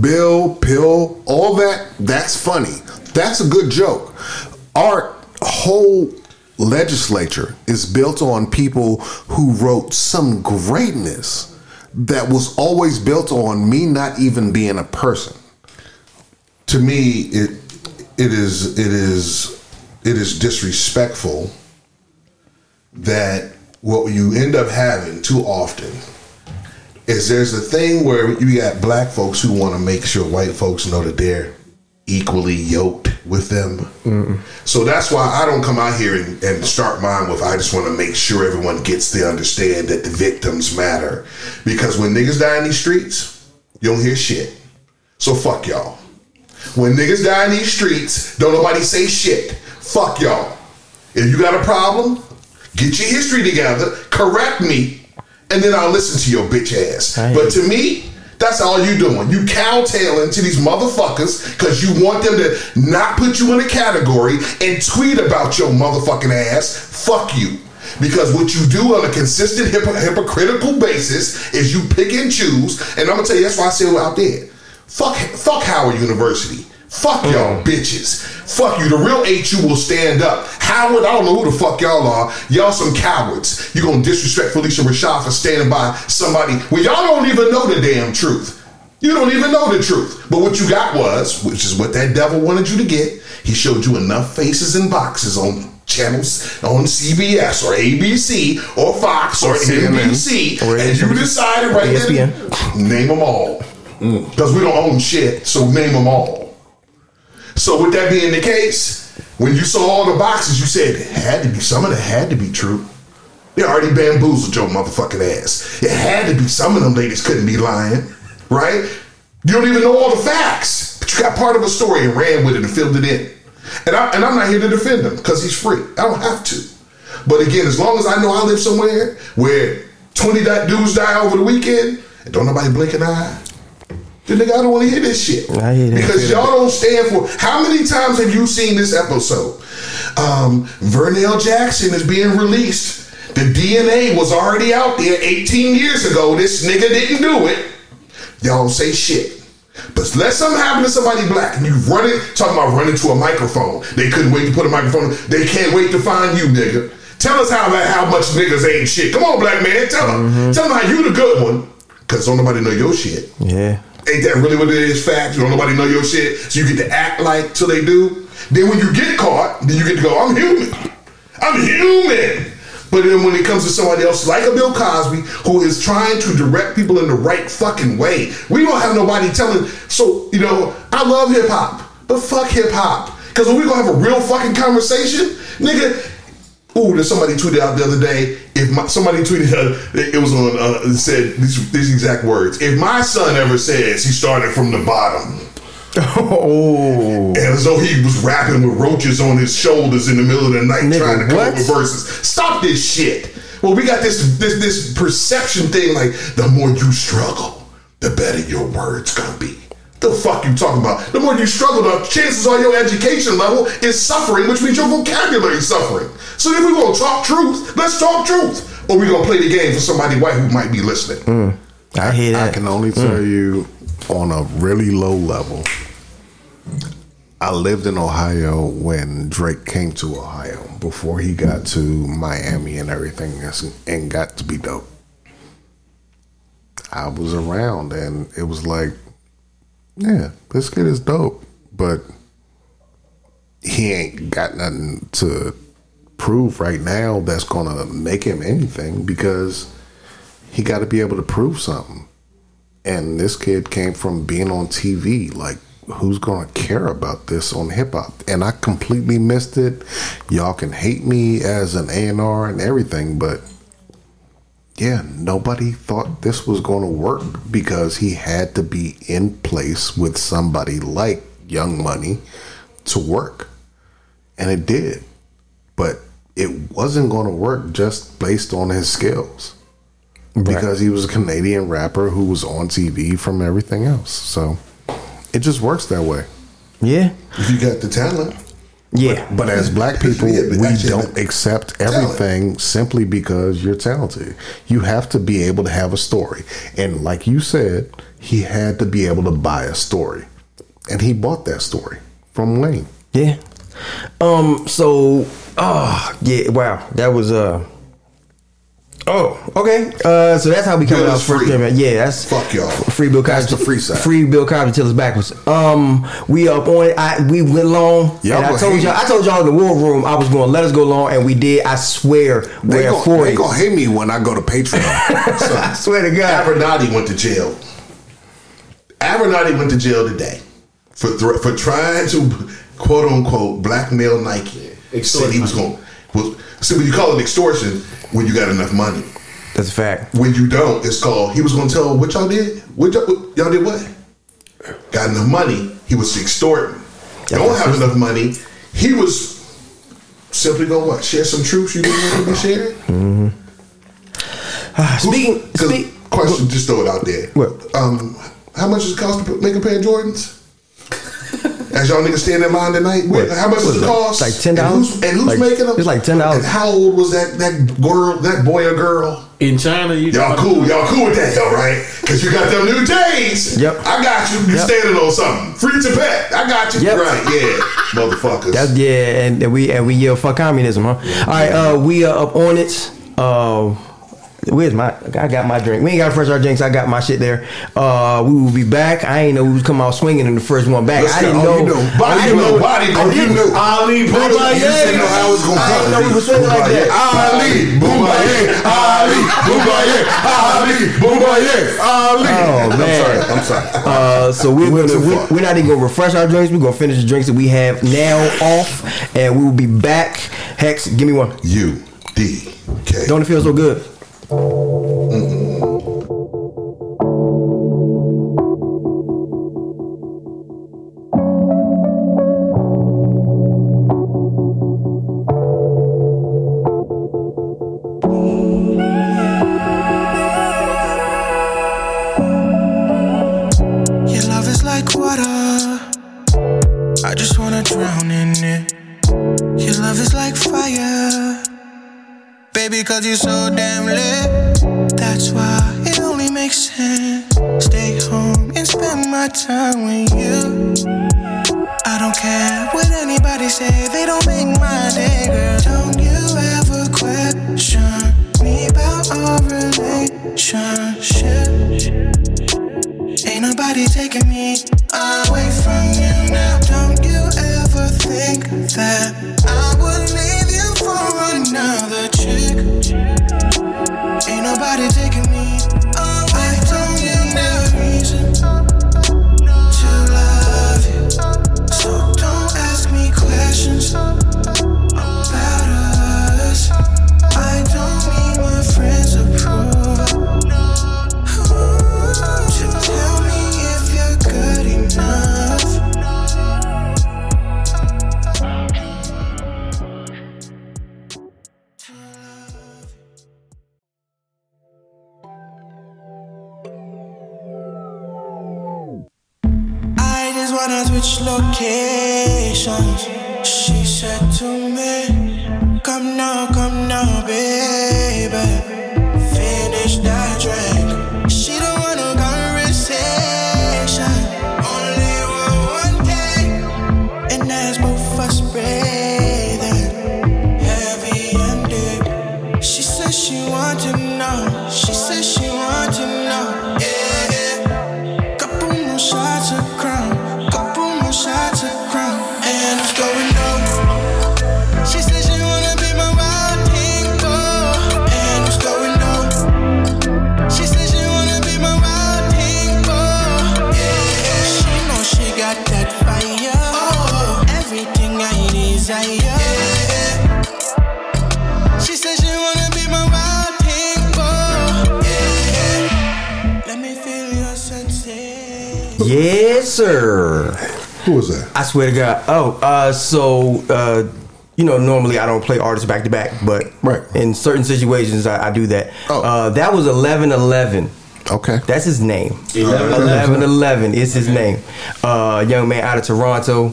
Bill, Pill, all that, that's funny. That's a good joke. Our whole legislature is built on people who wrote some greatness that was always built on me not even being a person. to me it it is it is it is disrespectful that what you end up having too often is there's a thing where you got black folks who want to make sure white folks know that they're equally yoked with them. So that's why I don't come out here and, and start mine with I just want to make sure everyone gets to understand that the victims matter. Because when niggas die in these streets, you don't hear shit. So fuck y'all. When niggas die in these streets, don't nobody say shit. Fuck y'all. If you got a problem, get your history together, correct me, and then I'll listen to your bitch ass. But to me, that's all you're doing. You cowtailing to these motherfuckers because you want them to not put you in a category and tweet about your motherfucking ass. Fuck you. Because what you do on a consistent hypo- hypocritical basis is you pick and choose. And I'm gonna tell you that's why I say it out there. Fuck, fuck Howard University. Fuck y'all bitches. Fuck you. The real HU will stand up. Howard, I don't know who the fuck y'all are. Y'all some cowards. You gonna disrespect Phylicia Rashad for standing by somebody when y'all don't even know the damn truth. You don't even know the truth. But what you got was, which is what that devil wanted you to get, he showed you enough faces and boxes on channels on CBS or ABC or Fox or, Or NBC, Or and you decided right ESPN. then, name them all. Because we don't own shit, so name them all. So with that being the case, when you saw all the boxes, you said it had to be some of it had to be true. They already bamboozled your motherfucking ass. It had to be some of them ladies couldn't be lying, right? You don't even know all the facts, but you got part of a story and ran with it and filled it in. And, I, and I'm not here to defend him because he's free. I don't have to. But again, as long as I know I live somewhere where 20 di- dudes die over the weekend and don't nobody blink an eye, then nigga, I don't want to hear this shit. I hear that. Because y'all don't stand for. How many times have you seen this episode? Um, Vernell Jackson is being released. The DNA was already out there 18 years ago. This nigga didn't do it. Y'all don't say shit. But let something happen to somebody black and you run it, talking about running to a microphone. They couldn't wait to put a microphone. They can't wait to find you, nigga. Tell us how how much niggas ain't shit. Come on, black man. Tell them. Tell them how you the good one. Cause don't nobody know your shit. Yeah. Ain't that really what it is? Fact. Don't nobody know your shit, so you get to act like till they do. Then when you get caught, then you get to go. I'm human. I'm human. But then when it comes to somebody else, like a Bill Cosby, who is trying to direct people in the right fucking way, we don't have nobody telling. So you know, I love hip hop, but fuck hip hop. Because when we gonna have a real fucking conversation, nigga. Ooh, there's somebody tweeted out the other day. If my, somebody tweeted, uh, it was on, uh, said these, these exact words. If my son ever says he started from the bottom, Oh. and as though he was rapping with roaches on his shoulders in the middle of the night Nigga, trying to come up with verses. Stop this shit. Well, we got this this this perception thing like the more you struggle, the better your words gonna be. The fuck you talking about? The more you struggle, the chances are your education level is suffering, which means your vocabulary is suffering. So if we gonna talk truth, let's talk truth. Or we're gonna play the game for somebody white who might be listening. Hmm. I hear that. I can only hmm. tell you on a really low level. I lived in Ohio when Drake came to Ohio before he got to Miami and everything and got to be dope. I was around and it was like, yeah, this kid is dope, but he ain't got nothing to prove right now that's gonna make him anything because he got to be able to prove something. And this kid came from being on TV. Like, who's to care about this on hip hop? And I completely missed it. Y'all can hate me as an A&R and everything, but yeah, nobody thought this was going to work because he had to be in place with somebody like Young Money to work. And it did. But it wasn't going to work just based on his skills because he was a Canadian rapper who was on TV from everything else. So it just works that way. Yeah. If you got the talent, Yeah. But as black people, Yeah, we actually, don't accept everything simply because you're talented. You have to be able to have a story. And like you said, he had to be able to buy a story. And he bought that story from Wayne. Yeah. Um. So. Oh. Yeah. Wow. That was uh. Oh. Okay. Uh. So that's how we come out is first. free. Yeah. yeah, That's Fuck y'all. Free Bill Cosby. That's the free side. Free Bill Cosby till it's backwards. Um. We up on it. I we went long. Y'all and I told y'all. me. I told y'all in the war room I was going to let us go long, and we did. I swear. They We're gon- for they it. gonna hate me when I go to Patreon. I swear to God. Avenatti went to jail. Avenatti went to jail today for thr for trying to quote unquote blackmail Nike. Said he was going. Was, see, when you call it extortion when you got enough money. That's a fact. When you don't, it's called. He was going to tell what y'all did. What y'all, what- y'all did what? Got enough money. He was extorting. Don't have enough money. He was simply going to what? Share some truths you didn't want to be sharing. Ah, Speaking. 'Cause Speak. question, just throw it out there. What? Um, how much does it cost to make a pair of Jordans? As y'all niggas stand in line tonight, What? how much does it that? cost? Like $10? And who's, and who's Like- making them? it's like $10. How old was that that girl, that boy or girl? In China, you Y'all cool, y'all cool with that though, right? Because you got them new J's. Yep. I got you. You Yep. standing on something. Free to pet. I got you. Yep. Right, yeah. Motherfuckers. That's yeah, and, and we and we yell fuck communism, huh? All right, uh, we are up on it. Uh, Where's my? I got my drink. We ain't got fresh our drinks. I got my shit there. Uh, we will be back. I ain't know we was coming out swinging in the first one back. Let's I didn't Oh, know. you knew. I Body didn't blow, know. body I you didn't- knew. Ali You just didn't know how it was gonna I come. didn't know we was swinging like that. Ali, Boombaye, Ali, Boombaye, Ali, Boombaye, Ali. Oh, I'm man. sorry. I'm sorry. Uh, so we're Went gonna we, we're not even gonna refresh our drinks. We're gonna finish the drinks that we have now off, and we will be back. Hex, give me one. U D K. Don't it feel so good? Your sir. Who was that? I swear to God. Oh, uh, so uh, you know, normally I don't play artists back to back, but Right. in certain situations I, I do that. Oh. Uh, that was eleven eleven. Okay. That's his name. 11. 11 11 is his name. Uh, young man out of Toronto.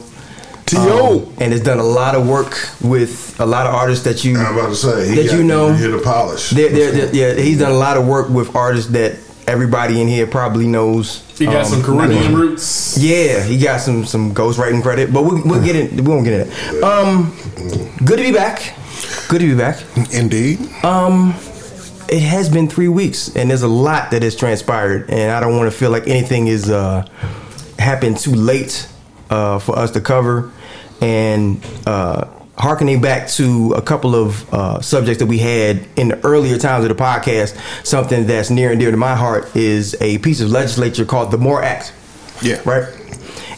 T.O. Um, and has done a lot of work with a lot of artists that you I'm about to say he that got you know. hit the polish. They're- they're- they're- yeah, he's done a lot of work with artists that everybody in here probably knows. He got Um, some Caribbean roots. Yeah, he got some some ghostwriting credit, but we'll, we'll get it. We won't get it. Um, good to be back. Good to be back. Indeed. Um, it has been three weeks, and there's a lot that has transpired, and I don't want to feel like anything is uh, happened too late uh, for us to cover. And uh, harkening back to a couple of uh, subjects that we had in the earlier times of the podcast, something that's near and dear to my heart is a piece of legislature called the MORE Act. Yeah. Right.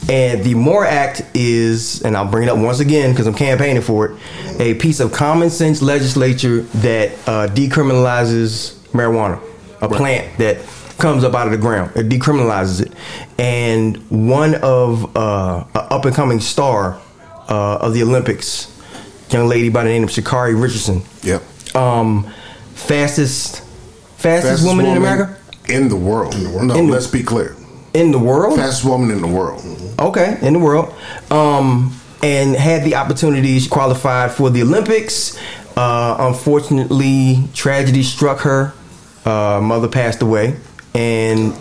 And the MORE Act is, and I'll bring it up once again because I'm campaigning for it, a piece of common sense legislature that uh, decriminalizes marijuana, a plant that comes up out of the ground. It decriminalizes it. And one of uh, an up and coming star uh, of the Olympics, young lady by the name of Sha'Carri Richardson, Yep. um, fastest, fastest, woman, in America In the world. No, In the- let's be clear. in the world. Fastest woman in the world. Okay, in the world, um, and had the opportunity. She qualified for the Olympics. Uh, unfortunately, tragedy struck her. Uh, mother passed away, and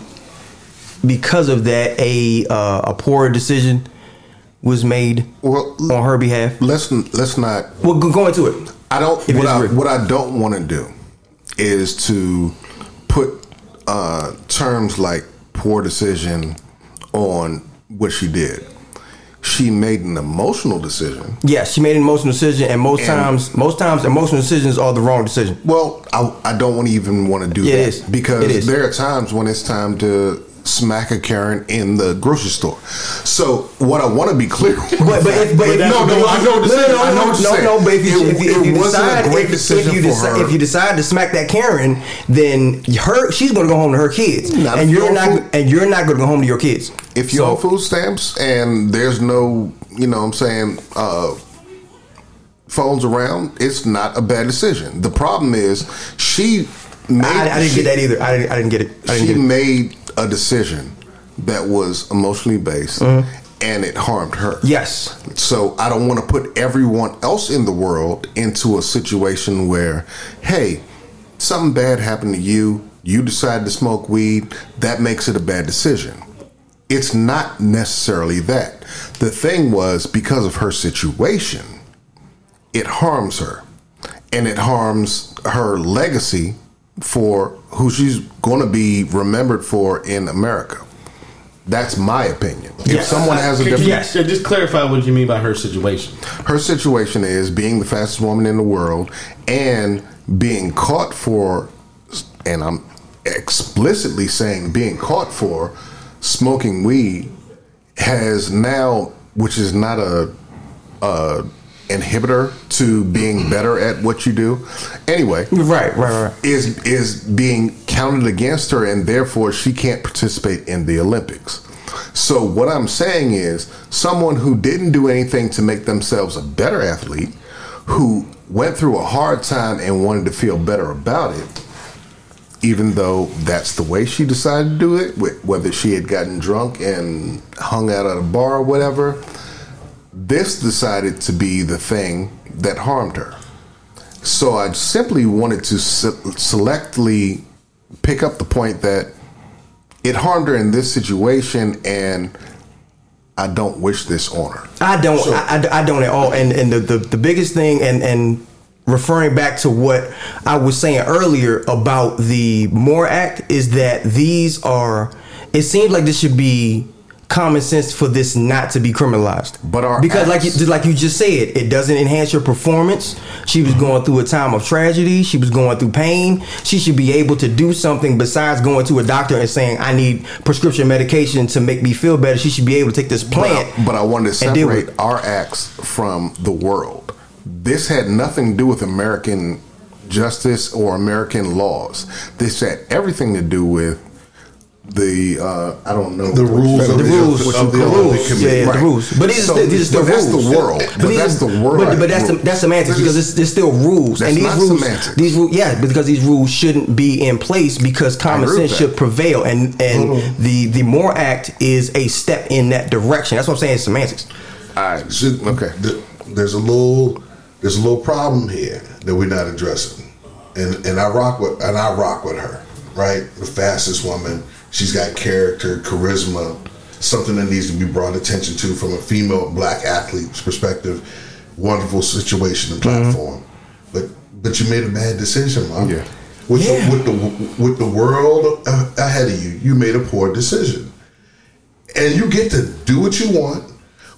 because of that, a uh, a poor decision was made Well, on her behalf. let's let's not. We'll go into it. I don't. What I, what I don't want to do is to put uh, terms like poor decision on what she did. She made an emotional decision. Yes, she made an emotional decision, and most And- times, most times, emotional decisions are the wrong decision. Well, I, I don't want to even want to do Yeah, it that is. because there are times when it's time to smack a Karen in the grocery store. So what I want to be clear, But but if, but if no, no, I know what no, no, I know no, what no, no, but if you It- if you, if you decide if, if you her. if you decide to smack that Karen, then her she's going to go home to her kids, Not and you're not food- and you're not going to go home to your kids. if you're So- on food stamps and there's no, you know, what I'm saying, uh, phones around, it's not a bad decision. The problem is she made. I, I didn't she- get that either. I didn't, I didn't get it. I didn't she get it. made a decision that was emotionally based Mm-hmm. and it harmed her. Yes. So I don't want to put everyone else in the world into a situation where, hey, something bad happened to you, you decide to smoke weed, that makes it a bad decision. It's not necessarily that. The thing was because of her situation, it harms her. And it harms her legacy for who she's going to be remembered for in America. That's my opinion. If someone has a different just- just clarify what you mean by her situation. her situation is being the fastest woman in the world and being caught for and I'm explicitly saying being caught for smoking weed has now which is not a, a inhibitor to being better at what you do anyway Right, right, right. is is being counted against her and therefore she can't participate in the Olympics. So what I'm saying is someone who didn't do anything to make themselves a better athlete, who went through a hard time and wanted to feel better about it, even though that's the way she decided to do it, whether she had gotten drunk and hung out at a bar or whatever, this decided to be the thing that harmed her. So I simply wanted to se- selectively pick up the point that it harmed her in this situation, and I don't wish this on her. I don't. I, I, I don't at all. And and the, the, the biggest thing, and and referring back to what I was saying earlier about the More Act, is that these are. It seems like this should be common sense for this not to be criminalized. But our because like you, like you just said, it doesn't enhance your performance. She was mm-hmm. going through a time of tragedy. She was going through pain. She should be able to do something besides going to a doctor and saying, "I need prescription medication to make me feel better." She should be able to take this But I, plant. but I wanted to separate our acts from the world. This had nothing to do with American justice or American laws. This had everything to do with the uh, I don't know The rules of the you- rules, what the you rules, yeah, yeah, the rules. But these, So- are, these are still but that's rules. the world. But, these that's the world. But, but that's the, that's semantics because it's, there's still rules, That's and these not rules, semantics. these rules, yeah, because these rules shouldn't be in place because common sense should prevail, and and the the More Act is a step in that direction. That's what I'm saying. Semantics. I, Should- okay. th- There's a little there's a little problem here that we're not addressing, and and I rock with and I rock with her, right? The fastest woman. She's got character, charisma, something that needs to be brought attention to from a female black athlete's perspective. Wonderful situation and mm-hmm. platform, but but you made a bad decision, mom. Yeah. With, Yeah. the, with the with the world ahead of you, you made a poor decision and you get to do what you want,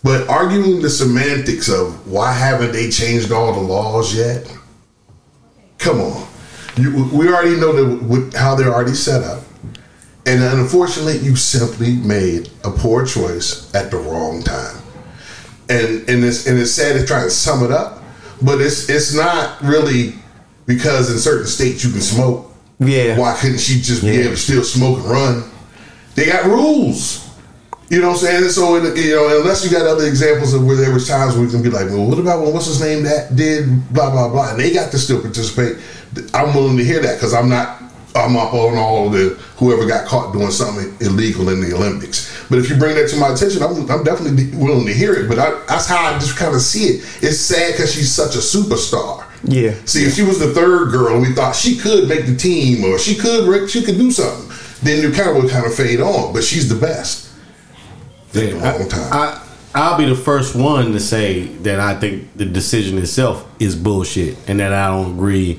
but arguing the semantics of why haven't they changed all the laws yet? Come on, you, we already know that with how they're already set up, and unfortunately, you simply made a poor choice at the wrong time. And and it's and it's sad to try to sum it up, but it's it's not really because in certain states you can smoke. Yeah. Why couldn't she just be able to still smoke and run? They got rules. You know what I'm saying? And so, you know, unless you got other examples of where there was times where we can be like, well, what about when what's his name that did blah blah blah, and they got to still participate. I'm willing to hear that because I'm not. I'm up on all the whoever got caught doing something illegal in the Olympics. But if you bring that to my attention, I'm, I'm definitely willing to hear it. But I, that's how I just kind of see it. It's sad because she's such a superstar. Yeah. See, if she was the third girl we thought she could make the team or she could she could do something, then you kind of would kind of fade on. But she's the best. Take a long time. I I'll be the first one to say that I think the decision itself is bullshit and that I don't agree.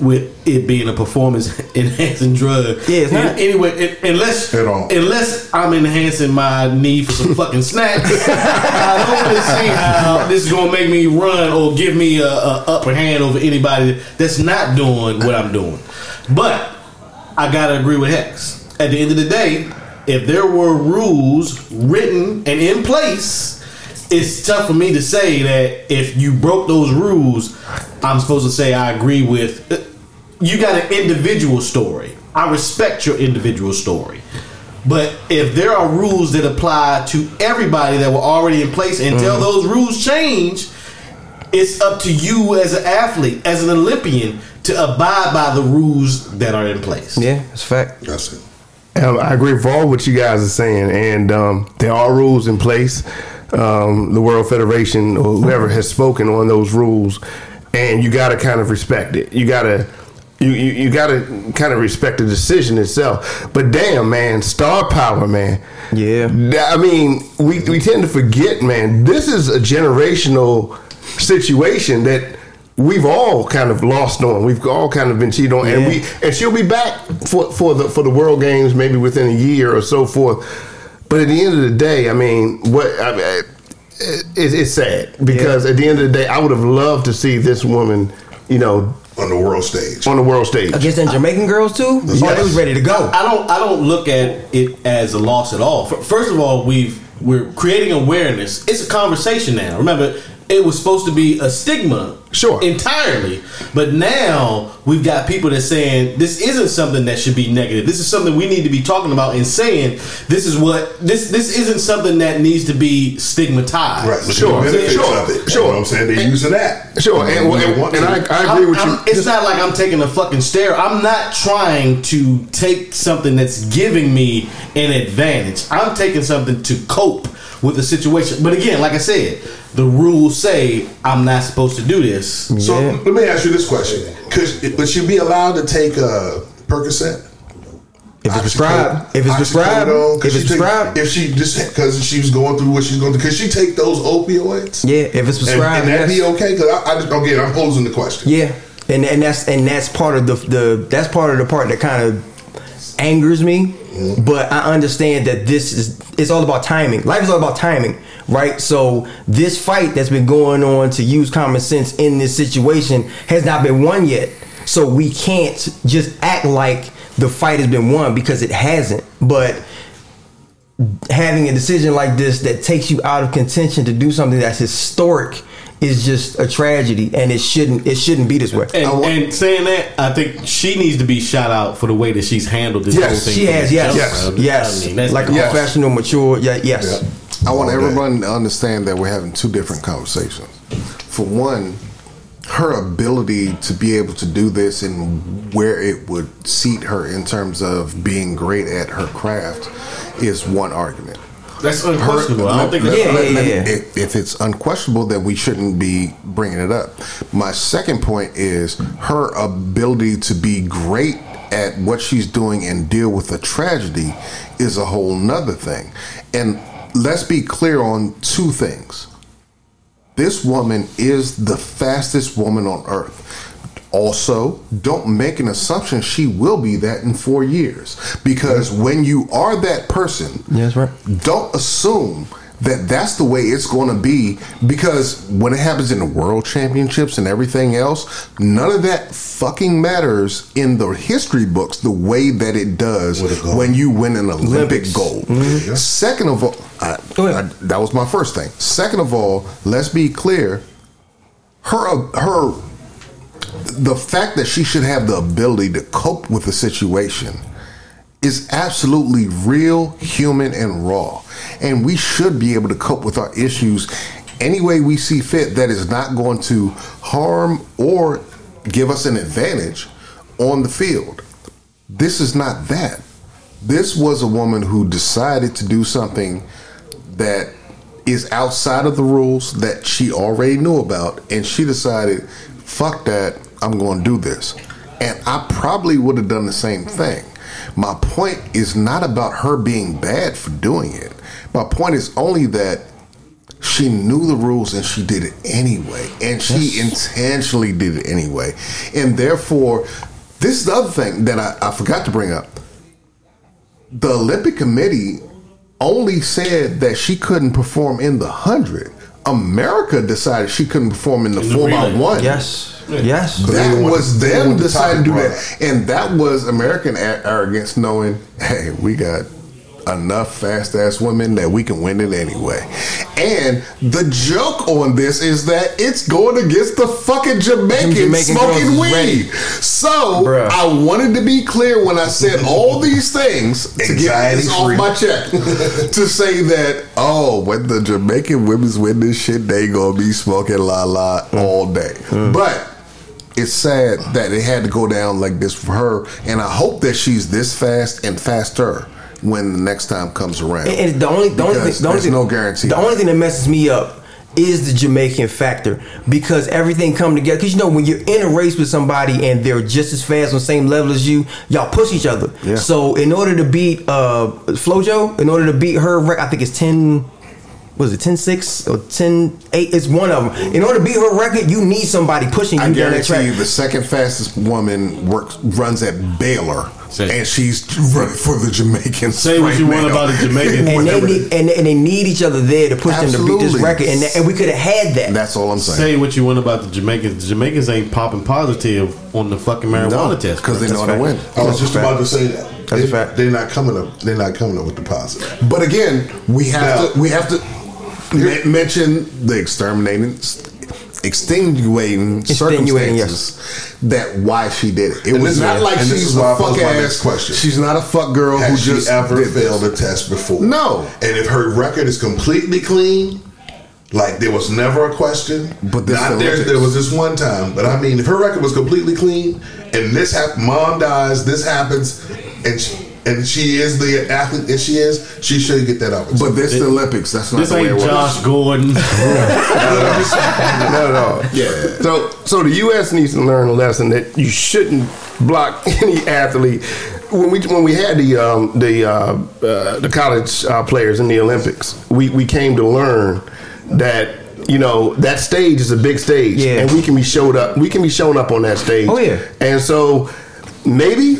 With it being a performance enhancing drug. Yeah, it's not. Anyway, it, unless At all. unless I'm enhancing my need for some fucking snacks, I don't want to see how this is gonna make me run or give me a, a upper hand over anybody that's not doing what I'm doing. But I gotta agree with Hex. At the end of the day, if there were rules written and in place, it's tough for me to say that if you broke those rules, I'm supposed to say I agree with. You got an individual story. I respect your individual story. But if there are rules that apply to everybody that were already in place until those rules change, it's up to you as an athlete, as an Olympian, to abide by the rules that are in place. Yeah, it's a fact. That's it. Um, I agree with all what you guys are saying, and um, there are rules in place. Um, the World Federation or whoever has spoken on those rules, and you got to kind of respect it. You got to. You, you, you got to kind of respect the decision itself. But damn, man, star power, man. Yeah. I mean, we, we tend to forget, man, this is a generational situation that we've all kind of lost on. We've all kind of been cheated on, and we and she'll be back for for the for the World Games maybe within a year or so forth. But at the end of the day, I mean, what I mean, it, it, it's sad because at the end of the day, I would have loved to see this woman, you know, On the world stage. on the world stage. Against them Jamaican girls too? Oh, they was ready to go. I don't I don't look at it as a loss at all. First of all, we've we're creating awareness. It's a conversation now. Remember, it was supposed to be a stigma, Sure. entirely. But now we've got people that saying this isn't something that should be negative. This is something we need to be talking about and saying this is what this this isn't something that needs to be stigmatized. Right. Look Sure, benefits sure, of it. sure. You know what I'm saying? They're using that. Sure, and, When they and, and. I, I agree with I'm- you. I'm- it's not like I'm taking a fucking stare. I'm not trying to take something that's giving me an advantage. I'm taking something to cope with the situation. But again, like I said, the rules say I'm not supposed to do this. So let me ask you this question: Could would she be allowed to take uh, Percocet? If it's prescribed, if it's prescribed, Oxycodone? If it's she prescribed, if she just because she was going through what she's going through, could she take those opioids? yeah, if it's prescribed, and that be okay? Because I, I just again, I'm posing the question. Yeah, and and that's and that's part of the the that's part of the part that kind of angers me. But I understand that this is it's all about timing. Life is all about timing, right? So this fight that's been going on to use common sense in this situation has not been won yet. So we can't just act like the fight has been won because it hasn't. But having a decision like this that takes you out of contention to do something that's historic is just a tragedy and it shouldn't it shouldn't be this way. And, and saying that, I think she needs to be shout out for the way that she's handled this Yes, whole thing. She has, the yes, yes, I yes, I mean, that's- like a Yes. professional, mature, yeah, yes. I want All everyone to understand that we're having two different conversations. For one, her ability to be able to do this and where it would seat her in terms of being great at her craft is one argument. That's Her- unquestionable. I don't think that's Yeah, yeah, yeah. If, if it's unquestionable, then we shouldn't be bringing it up. My second point is her ability to be great at what she's doing and deal with a tragedy is a whole nother thing. And let's be clear on two things. This woman is the fastest woman on earth. Also, don't make an assumption she will be that in four years. Because when you are that person, that's right. don't assume that that's the way it's going to be because when it happens in the world championships and everything else none of that fucking matters in the history books the way that it does With a gold. when you win an olympic Olympics. gold mm-hmm. Yeah. second of all I, I- that was my first thing second of all let's be clear her her the fact that she should have the ability to cope with the situation is absolutely real, human, and raw. And we should be able to cope with our issues any way we see fit that is not going to harm or give us an advantage on the field. This is not that. This was a woman who decided to do something that is outside of the rules that she already knew about, and she decided, fuck that, I'm going to do this. And I probably would have done the same thing. My point is not about her being bad for doing it. My point is only that She knew the rules and she did it anyway. And she intentionally did it anyway. And therefore, this is the other thing that I, I forgot to bring up. The Olympic Committee only said that she couldn't perform in the 100. America decided she couldn't perform in the, In the 4 by relay. 1 Yes. Yes. That was the- them deciding to do that, and that was American a- arrogance, knowing, hey, we got enough fast ass women that we can win it anyway. And the joke on this is that it's going against the fucking Jamaicans Jamaican smoking weed. So Bruh. I wanted to be clear when I said all these things to get this off my check to say that oh, when the Jamaican women's win this shit, they gonna be smoking la la all day. But it's sad that it had to go down like this for her, and I hope that she's this fast and faster when the next time comes around. And and the only the only thing, the only there's thing, no guarantee. The only thing that messes me up is the Jamaican factor because everything come together. Because you know when you're in a race with somebody and they're just as fast on the same level as you, y'all push each other. Yeah. So in order to beat uh Flojo, in order to beat her, I think it's ten. Was it 10 6 or 10 8? It's one of them. In order to beat her record, you need somebody pushing you I down that guarantee track. you, the second fastest woman works runs at Baylor, Say- and she's running for the Jamaicans. Say what right you want about the Jamaicans. and they need and, and they need each other there to push them to beat this record, and, and we could have had that. That's all I'm saying. Say what you want about the Jamaicans. The Jamaicans ain't popping positive on the fucking marijuana test because they know how to win. I was That's just fact. about to say that. That's they, a fact. They're not coming up. They're not coming up with the positive. But again, we have Now- to we have to me- mention the exterminating, extenuating, Extenuating, circumstances that why she did it. It And was this- not like and she's a why fuck my ass. next question. She's not a fuck girl who Has she just ever did this. failed a test before? No. And if her record is completely clean, like there was never a question. But not there. There was this one time, but I mean, if her record was completely clean, and this happened, mom dies, this happens, and she, and she is the athlete that she is, she should get that opportunity. But this the Olympics. That's not This the way it ain't works. Josh Gordon. Not at all. Yeah. So, so the U.S. needs to learn a lesson that you shouldn't block any athlete. When we when we had the um, the uh, uh, the college uh, players in the Olympics, we we came to learn that you know that stage is a big stage, Yeah. and we can be showed up. We can be shown up on that stage. Oh, yeah. and so maybe.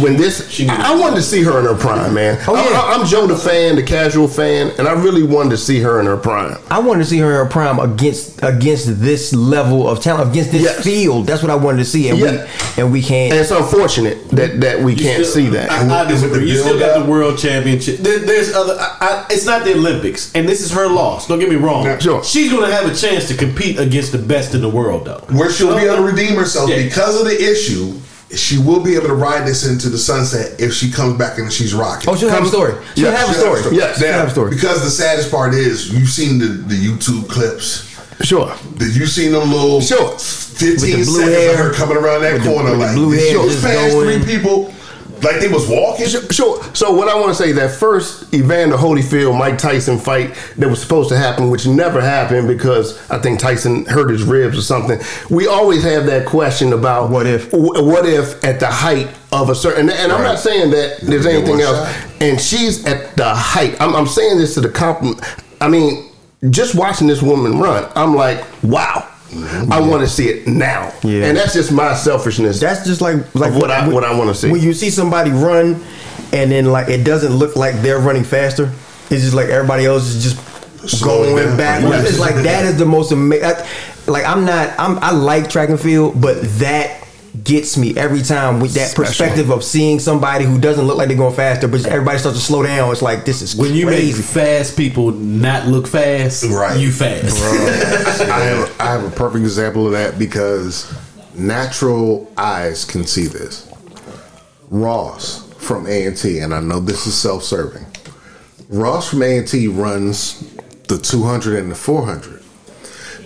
When this, she I, I wanted to see her in her prime, man. Oh, yeah. I, am Joe the fan, the casual fan, and I really wanted to see her in her prime. I wanted to see her in her prime against against this level of talent, against this Yes. field. That's what I wanted to see, and Yeah. we and we can't. And it's unfortunate that that we can't still- see that. I, I Is it the disagree. You still got the world championship. There, there's other. I, I, it's not the Olympics, and this is her loss. Don't get me wrong. Yeah, sure. She's going to have a chance to compete against the best in the world, though. where she'll be able to redeem herself Yeah. because of the issue. She will be able to ride this into the sunset if she comes back and she's rocking. oh, she'll have a story. She'll Yeah, have a She'll story. Yes. she'll Now, have a story. Because the saddest part is you've seen the, the YouTube clips. Sure. Did you seen them little Sure. 15 With the blue seconds hair. of her coming around that corner the like blue this hair goes just past going. three people like they was walking. Sure, sure. So what I want to say that first Evander Holyfield Mike Tyson fight that was supposed to happen, which never happened because I think Tyson hurt his ribs or something. We always have that question about What if? what if at the height of a certain and, and I'm not saying that there's anything else. shot. And she's at the height. I'm, I'm saying this to the compliment. I mean, just watching this woman run, I'm like, wow. Mm-hmm. I want to see it now, Yeah. and that's just my selfishness. That's just like like what I- what I wanna see. When you see somebody run, and then like it doesn't look like they're running faster. It's just like everybody else is just Slowing going backwards. Yes. It's like that is the most amazing. Like I'm not. I'm. I like track and field, but that gets me every time with that Special. perspective of seeing somebody who doesn't look like they're going faster, but everybody starts to slow down. It's like this is When you make fast people not look fast, Right. you fast. I have, I have a perfect example of that because natural eyes can see this. Ross from A&T, and I know this is self-serving. Ross from A&T runs the 200 and the 400.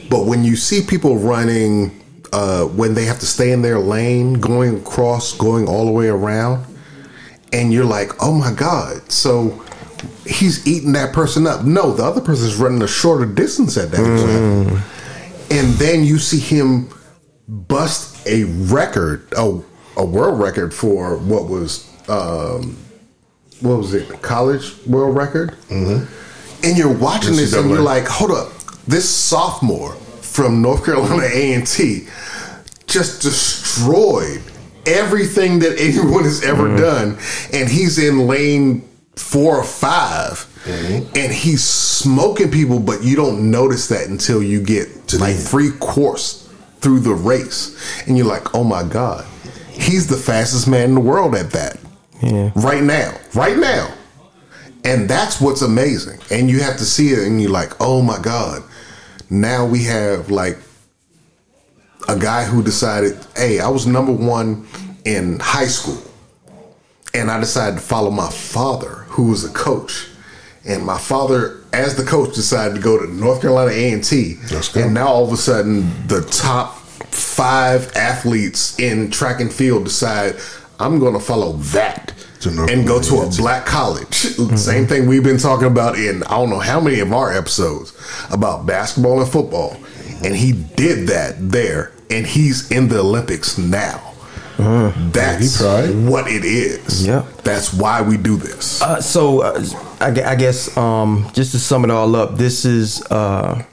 But when you see people running, uh, when they have to stay in their lane, going across, going all the way around, and you're like, oh my God, so he's eating that person up. No, the other person's running a shorter distance at that example. And then you see him bust a record, a, a world record for what was, um, what was it, college world record? and you're watching this and you're like, hold up, this sophomore from North Carolina A and T just destroyed everything that anyone has ever mm-hmm. done, and he's in lane four or 5 mm-hmm. and he's smoking people, but you don't notice that until you get To like three course through the race, and you're like, oh my god, he's the fastest man in the world at that. Yeah. Right now, right now. And that's what's amazing. And you have to see it and you're like, oh my God. Now we have like a guy who decided, hey, I was number one in high school. And I decided to follow my father, who was a coach. And my father, as the coach, decided to go to North Carolina A&T. And now all of a sudden, the top five athletes in track and field decide, I'm going to follow that and go to a black college. Same thing we've been talking about in I don't know how many of our episodes about basketball and football. And he did that there, and he's in the Olympics now. That's he tried. what it is. Yeah. That's why we do this. Uh, so uh, I, I guess um, just to sum it all up, this is uh,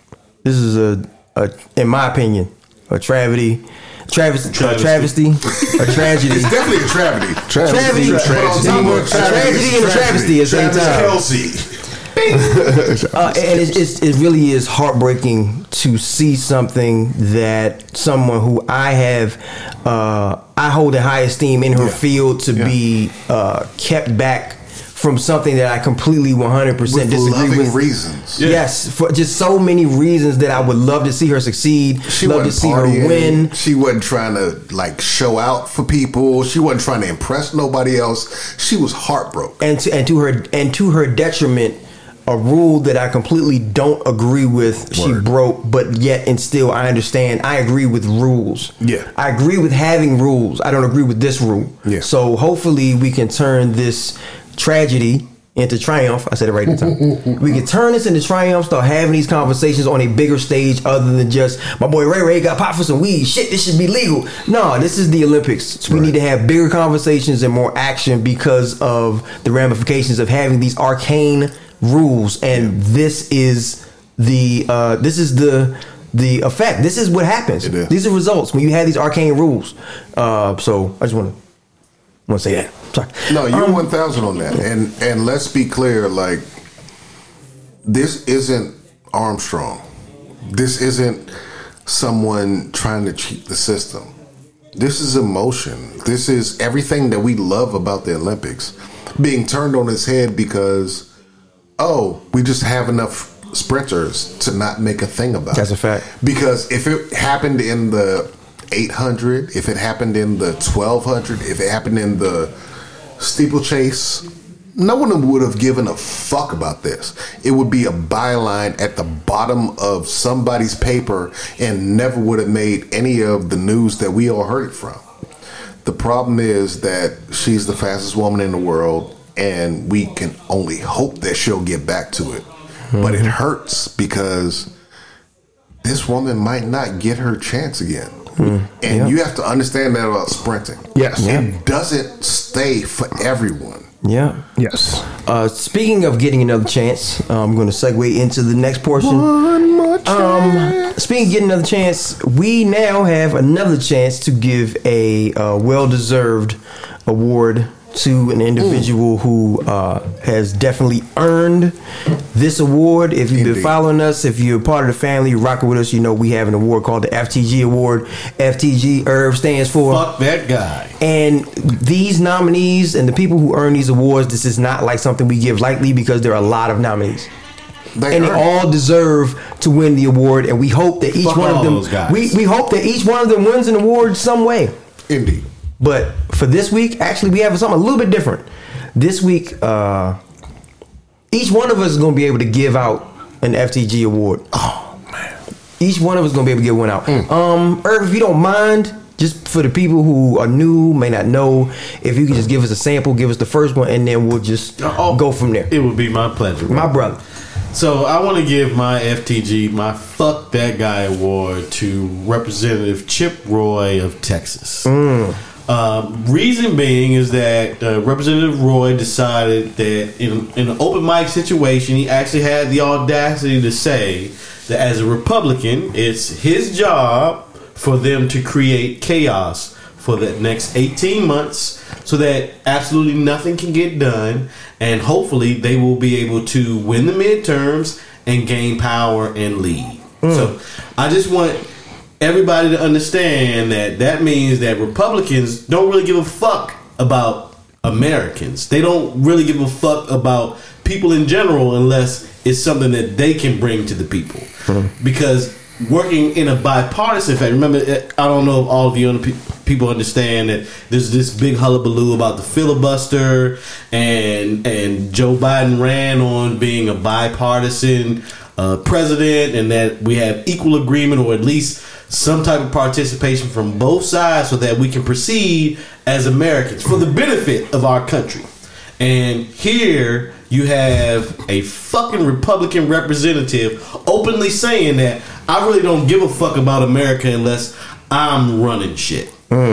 this is a, a, in my opinion, a travesty, travesty, travesty, Travesty. a tragedy. It's definitely a travesty. Tragedy, Tragedy. a tragedy and a travesty at the same Travis time. Kelce. Uh, and it's, it's, it really is heartbreaking to see something that someone who I have, uh, I hold in high esteem in her Yeah. field to be uh, kept back from something that I completely 100% With disagree loving with. reasons. Yes, for just so many reasons that I would love to see her succeed. She love to wasn't see her win. She wasn't trying to like show out for people. She wasn't trying to impress nobody else. She was heartbroken. and to, and to her and to her detriment a rule that I completely don't agree with she broke but yet and still I understand I agree with rules Yeah. I agree with having rules I don't agree with this rule Yeah. so hopefully we can turn this tragedy into triumph. I said it right this time. We can turn this into triumph start having these conversations on a bigger stage other than just my boy Ray Ray got popped for some weed. Shit this should be legal. No this is the Olympics. So we need to have bigger conversations and more action because of the ramifications of having these arcane rules. And this is the uh this is the the effect. This is what happens. These are results when you have these arcane rules. Uh so I just want to want to say that sorry No, you're Um, one thousand on that. And and let's be clear, like this isn't Armstrong. This isn't someone trying to cheat the system. This is emotion. This is everything that we love about the Olympics being turned on its head because oh, we just have enough sprinters to not make a thing about That's a fact. Because if it happened in the 800, if it happened in the 1200, if it happened in the steeplechase, no one would have given a fuck about this. It would be a byline at the bottom of somebody's paper and never would have made any of the news that we all heard it from. The problem is that she's the fastest woman in the world, and we can only hope that she'll get back to it. But it hurts because this woman might not get her chance again. And you have to understand that about sprinting. Yes. It doesn't stay for everyone. yeah Yes. uh speaking of getting another chance uh, I'm going to segue into the next portion One more Um, speaking of getting another chance, we now have another chance to give a uh, well-deserved award to an individual who uh, has definitely earned this award. If you've been following us, if you're part of the family, rocking with us, you know we have an award called the FTG Award. FTG Irv stands for Fuck that guy. and these nominees and the people who earn these awards, this is not like something we give lightly because there are a lot of nominees They and they earn it. all deserve to win the award. And we hope that each Fuck one of them, we we hope that each one of them wins an award some way. Indeed. But for this week, actually, we have something a little bit different. This week, uh, each one of us is going to be able to give out an FTG award. Oh man! Each one of us is going to be able to give one out. Um, Irv, if you don't mind, just for the people who are new, may not know, if you could just give us a sample, give us the first one, and then we'll just Oh, go from there. It would be my pleasure. My brother. So I want to give my FTG, my fuck that guy award to Representative Chip Roy of Texas. Um, reason being is that uh, Representative Roy decided that in, in an open mic situation, he actually had the audacity to say that as a Republican, it's his job for them to create chaos for the next 18 months so that absolutely nothing can get done and hopefully they will be able to win the midterms and gain power and lead. So I just want everybody to understand that that means that Republicans don't really give a fuck about Americans. They don't really give a fuck about people in general unless it's something that they can bring to the people. Because working in a bipartisan fact, remember, eh, I don't know if all of you people understand that there's this big hullabaloo about the filibuster, and and Joe Biden ran on being a bipartisan uh, president, and that we have equal agreement or at least some type of participation from both sides, so that we can proceed as Americans for the benefit of our country. And here you have a fucking Republican representative openly saying that I really don't give a fuck about America unless I'm running shit.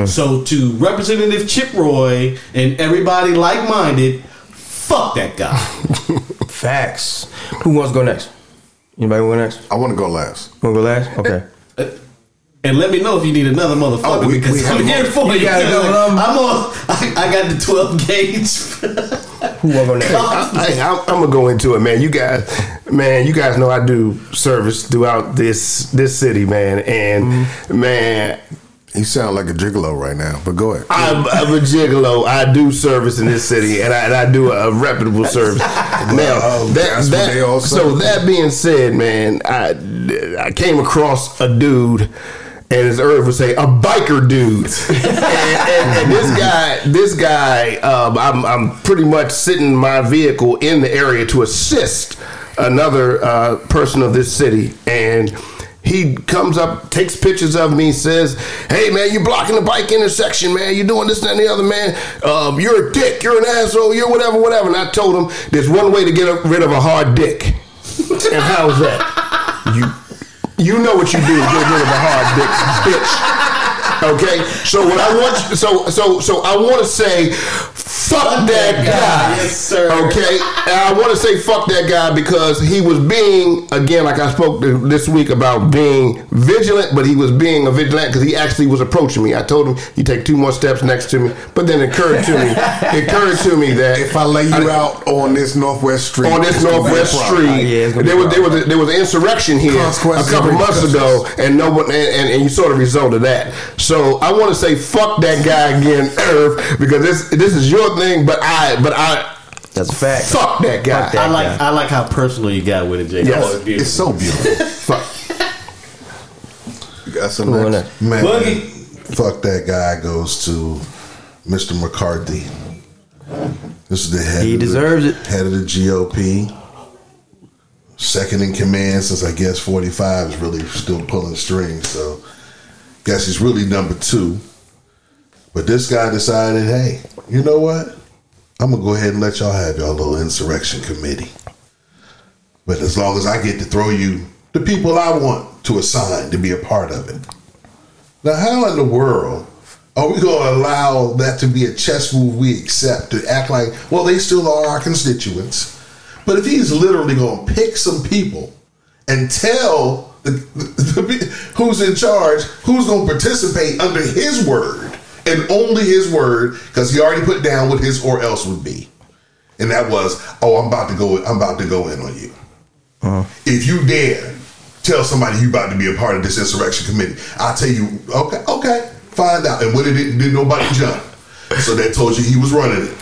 So to Representative Chip Roy and everybody like minded, fuck that guy. Facts. Who wants to go next? Anybody want to go next? I want to go last. Want to go last? Okay. And let me know if you need another motherfucker Oh, we- because we I'm here for you. got another um, I'm on. I, I got the 12 gauge. Who want to go next? I, I, I'm gonna go into it, man. You guys, man, you guys know I do service throughout this this city, man, and mm-hmm. man, You sound like a gigolo right now, but go ahead. I'm, I'm a gigolo. I do service in this city, and I, and I do a reputable service. now, Oh, that, that- they all say. so that being said, man, I I came across a dude. And as Irv would say, a biker dude, and, and, and this guy, this guy, um, I'm, I'm pretty much sitting my vehicle in the area to assist another uh, person of this city, and he comes up, takes pictures of me, says, "Hey man, you're blocking the bike intersection, man. You're doing this and that, and the other, man. Um, you're a dick. You're an asshole. You're whatever, whatever." And I told him, "There's one way to get rid of a hard dick, and how's that? You, you know what you do to get rid of a hard dick, bitch." Okay, so what I want, so so so I want to say, fuck that guy. Yes, sir. Okay, and I want to say fuck that guy because he was being again, like I spoke this week about being vigilant, but he was being a vigilant because he actually was approaching me. I told him you take two more steps next to me, but then it occurred to me, it occurred to me that If I lay you out on this northwest street, on this it's gonna be a northwest problem. street. Yeah, it's gonna be there was there was a, there was an insurrection here a couple and months ago, and no one and, and, and you saw the result of that. So I want to say fuck that guy again, Irv, because this this is your thing, but I but I That's a fact. fuck that guy. Fuck that. I like guy. I like how personal you got with it, Jay. Yes. Oh, it's beautiful. It's so beautiful. Fuck. You got some Who want next? that? Man, Boogie. fuck that guy goes to Mr. McCarthy. This is the head. He of the- deserves it. Head of the GOP. Second in command since I guess 45 is really still pulling strings. So, guess he's really number two. But this guy decided, hey, you know what? I'm gonna go ahead and let y'all have y'all little insurrection committee. But as long as I get to throw you the people I want to assign to be a part of it. Now, how in the world are we going to allow that to be a chess move we accept to act like, well, they still are our constituents? But if he's literally going to pick some people and tell the, the, the, who's in charge, who's going to participate under his word and only his word, because he already put down what his or else would be, and that was, oh, I'm about to go, I'm about to go in on you. Uh-huh. If you dare tell somebody you about to be a part of this insurrection committee, I'll tell you, okay, okay, find out. And what did it, did nobody jump? So that told you he was running it.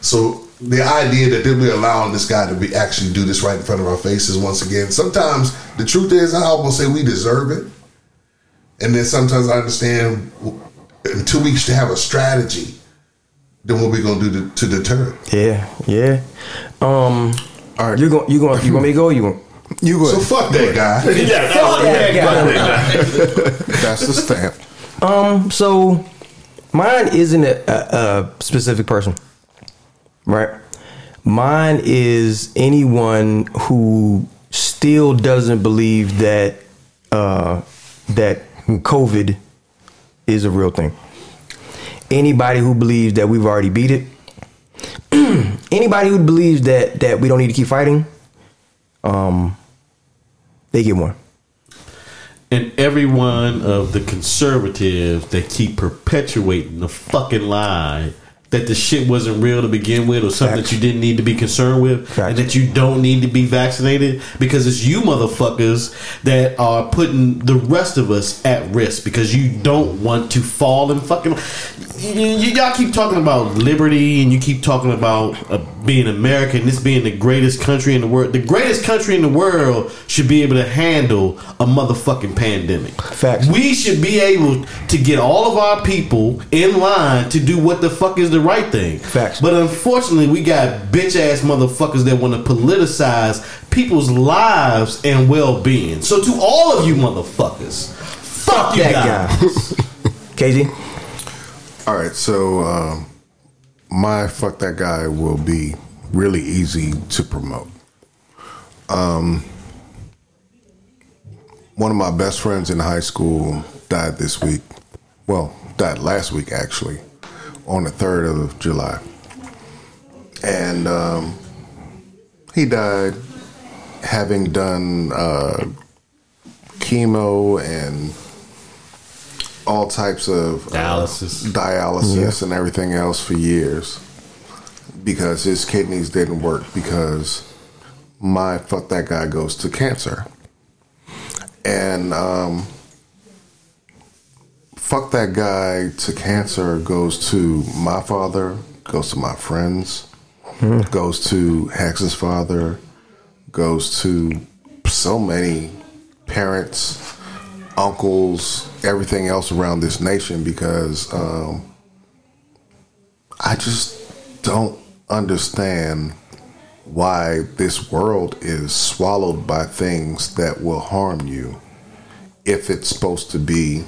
So the idea that they'll be allowing this guy to be actually do this right in front of our faces once again. Sometimes the truth is, I almost say we deserve it, and then sometimes I understand until we to have a strategy. Then what we gonna do to, to deter it? Yeah, yeah. Um, All right. you going to, you going to, you want me to go? You want? You go So ahead. fuck that guy. Fuck that guy. That's the stamp. Um, so mine isn't a, a, a specific person, right? Mine is anyone who still doesn't believe that uh, that COVID is a real thing, anybody who believes that we've already beat it, anybody who believes that that we don't need to keep fighting, um, they get one. and every one of the conservatives that keep perpetuating the fucking lie that the shit wasn't real to begin with or something Facts. that you didn't need to be concerned with Facts. and that you don't need to be vaccinated because it's you motherfuckers that are putting the rest of us at risk because you don't want to fall and fucking you, y'all keep talking about liberty and you keep talking about uh, being American this being the greatest country in the world the greatest country in the world should be able to handle a motherfucking pandemic Facts. we should be able to get all of our people in line to do what the fuck is the right thing. Facts. But unfortunately, we got bitch ass motherfuckers that want to politicize people's lives and well being. So to all of you motherfuckers, fuck you that guys. guy. KG, All right, so um, my fuck that guy will be really easy to promote. Um, one of my best friends in high school died this week. Well, died last week actually, on the third of July, and um, he died having done uh, chemo and all types of uh, Dialysis. dialysis and everything else for years because his kidneys didn't work because my fuck that guy goes to cancer. And um, fuck that guy to cancer goes to my father goes to my friends goes to hex's father goes to so many parents uncles, everything else around this nation because um, I just don't understand why this world is swallowed by things that will harm you if it's supposed to be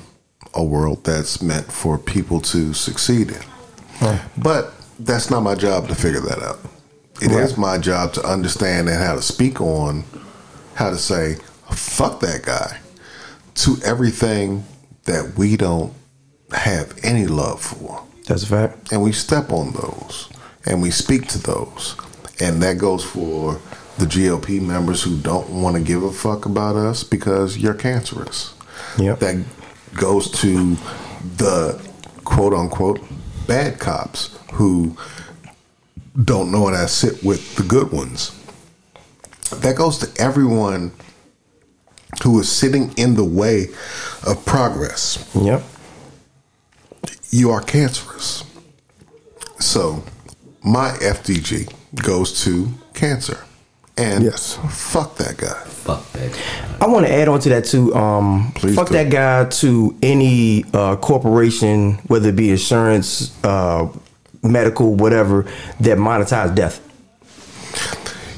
a world that's meant for people to succeed in. But that's not my job to figure that out. It is my job to understand and how to speak on how to say, fuck that guy to everything that we don't have any love for. that's a fact. And we step on those and we speak to those. And that goes for the GOP members who don't want to give a fuck about us because you're cancerous. Yep. That goes to the quote unquote bad cops who don't know how to sit with the good ones. That goes to everyone who is sitting in the way of progress. Yep. You are cancerous. So, my FTG goes to cancer. And Yes. fuck that guy. fuck that. I want to add on to that too. Um, Please fuck do. that guy to any uh, corporation, whether it be insurance, uh, medical, whatever, that monetize death.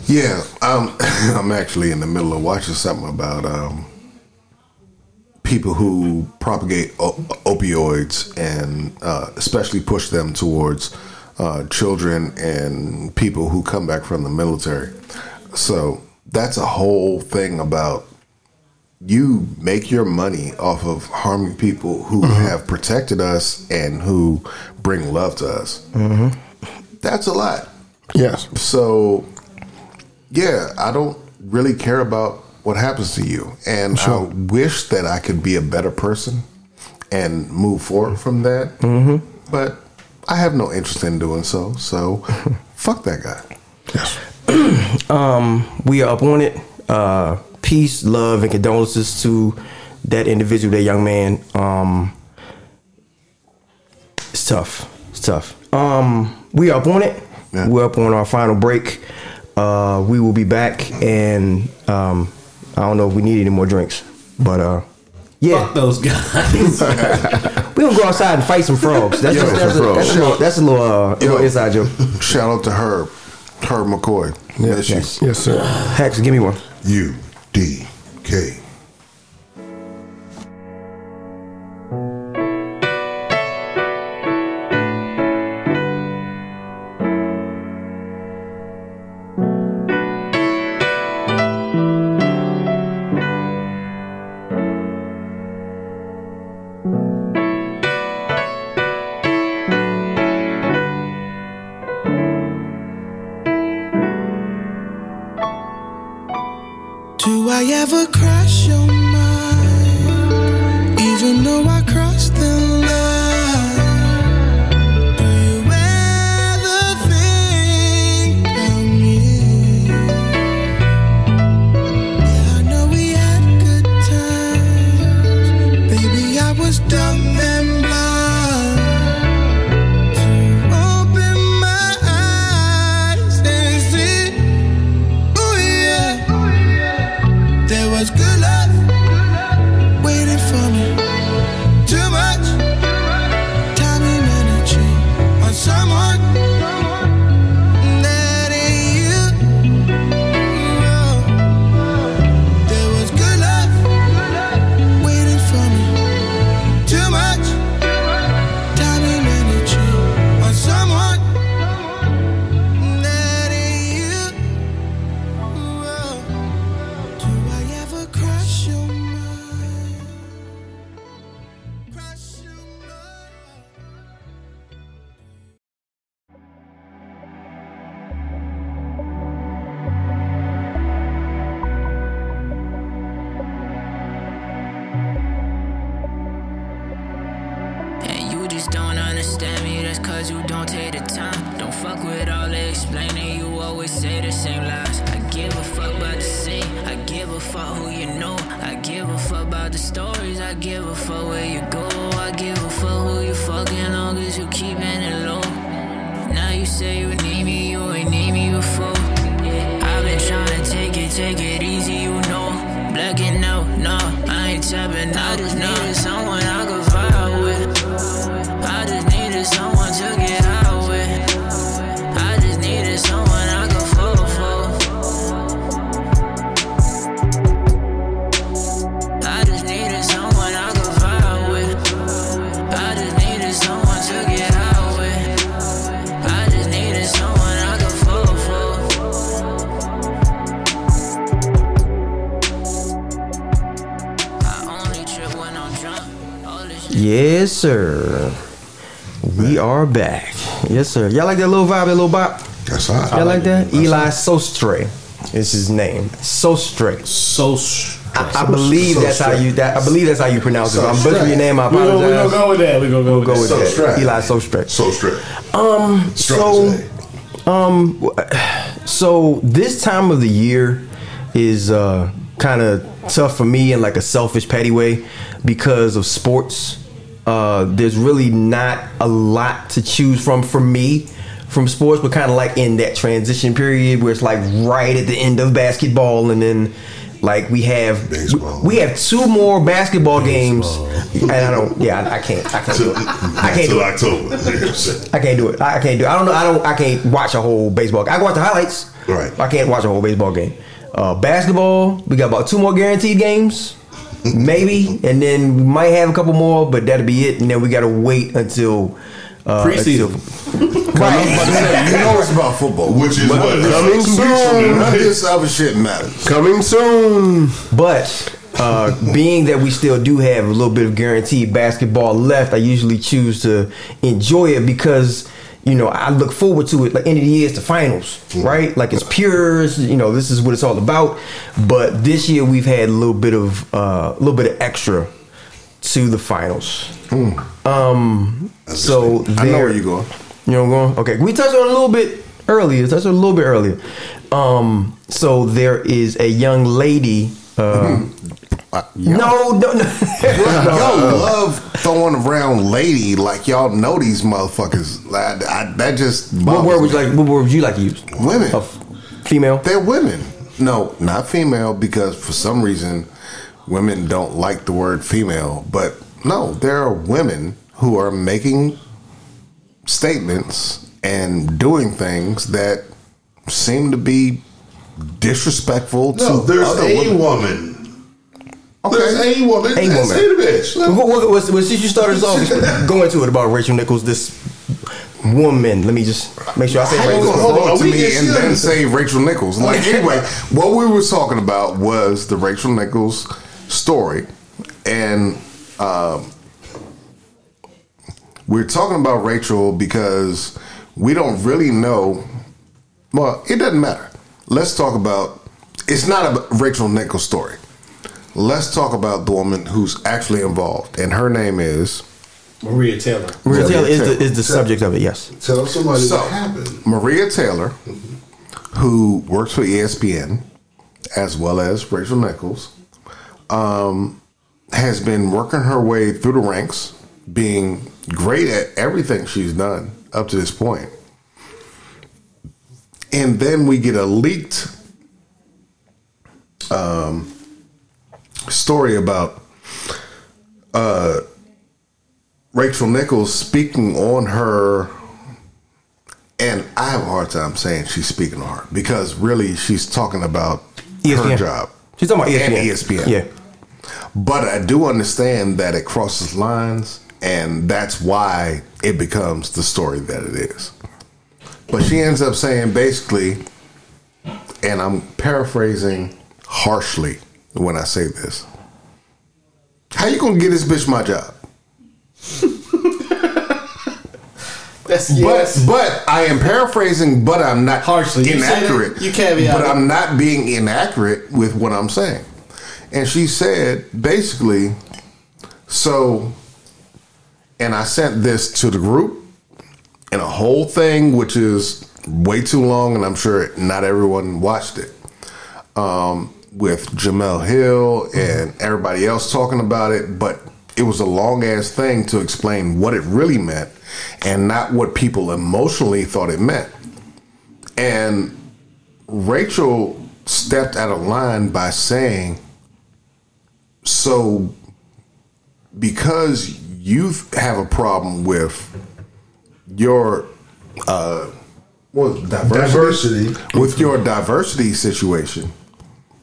Yeah, um, I'm actually in the middle of watching something about um, people who propagate o- opioids and uh, especially push them towards uh, children and people who come back from the military. So that's a whole thing about you make your money off of harming people who have protected us and who bring love to us. That's a lot. Yes. So, yeah, I don't really care about what happens to you. And I wish that I could be a better person and move forward from that. Mm-hmm. But I have no interest in doing so. So, fuck that guy. We are up on it. Uh, peace, love, and condolences to that individual, that young man. Um, it's tough. It's tough. Um, we are up on it. Yeah. We're up on our final break. Uh, we will be back, and um, I don't know if we need any more drinks, but uh, yeah, Fuck those guys. we gonna go outside and fight some frogs. That's Yo, just, that's, a, some that's, a, little, that's a little, uh, little inside joke. Shout out to Herb, Herb McCoy. Miss you. yes. Yes, sir. Hex, give me one. U D K. sir. Y'all like that little vibe, that little bop? That's hot. Y'all like that? Eli Sostre is his name. Sostre. So str- I, I believe that's how you that I believe that's how you pronounce it. I'm Sostre. butchering your name. I apologize. we gonna, we gonna go with that. We're gonna go with Go with So that. straight. Eli Sostre. So straight. Um. Strong So. Um. So this time of the year is uh kind of tough for me in like a selfish, petty way because of sports. Uh, there's really not a lot to choose from for me from sports, but kind of like in that transition period where it's like right at the end of basketball, and then like we have Baseball. we have two more basketball games, and I don't. Yeah, I, I can't. I can't do it. I can't do it. October. I can't do it. I I can't do it. I don't know. I don't. I can't watch a whole baseball. I can watch the highlights. Right. I can't watch a whole baseball game. Uh, basketball. We got about two more guaranteed games, maybe, and then we might have a couple more, but that'll be it. And then we got to wait until uh, Preseason. until- right. you know it's about football. Which is what? coming soon. None of this other shit matters. Coming soon. But uh, being that we still do have a little bit of guaranteed basketball left, I usually choose to enjoy it because you know I look forward to it. Like end of the year is the finals, right? Like it's pure. You know this is what it's all about. But this year we've had a little bit of uh, a little bit of extra to the finals. Um, so I know where you going. you know going? Okay. We touched on a little bit earlier. Touched on a little bit earlier. Um, so there is a young lady. Uh, No, no, no. Y'all love throwing around lady like y'all know these motherfuckers. I, I, that just what word would you like? What word would you like to use? Women. Of female. They're women. No, not female because for some reason women don't like the word female. But no, there are women who are making statements and doing things that seem to be disrespectful No, to there's other a women. woman. Okay. There's a woman. A woman. Say the bitch. What, what, what, what, since you started us off, go into it about Rachel Nichols, this woman. Let me just make sure I say it How you right. gonna Hold on, to me and then say Rachel Nichols? Like anyway, what we were talking about was the Rachel Nichols story, and um, we're talking about Rachel because we don't really know. Well, it doesn't matter. Let's talk about it's not a Rachel Nichols story. Let's talk about the woman who's actually involved, and her name is Maria Taylor. Maria Taylor is Taylor. the, is the subject of it. Yes. Tell somebody So- what happened. Maria Taylor, who works for ESPN, as well as Rachel Nichols, um, has been working her way through the ranks, being great at everything she's done up to this point. And then we get a leaked um, story about uh, Rachel Nichols speaking on her and I have a hard time saying she's speaking on her because really she's talking about her ESPN. job. E She's talking about ESPN. ESPN. Yeah. But I do understand that it crosses lines, and that's why it becomes the story that it is. But she ends up saying basically, and I'm paraphrasing harshly when I say this. How you gonna get this bitch my job? That's But but I am paraphrasing, but I'm not Harshly. inaccurate. You inaccurate. you but. I'm not being inaccurate with what I'm saying. And she said basically, so, and I sent this to the group, and a whole thing which is way too long, and I'm sure not everyone watched it. Um, with Jemele Hill and everybody else talking about it, but it was a long ass thing to explain what it really meant and not what people emotionally thought it meant. And Rachel stepped out of line by saying, So, because you have a problem with your uh, what diversity, Diversity. with your diversity situation,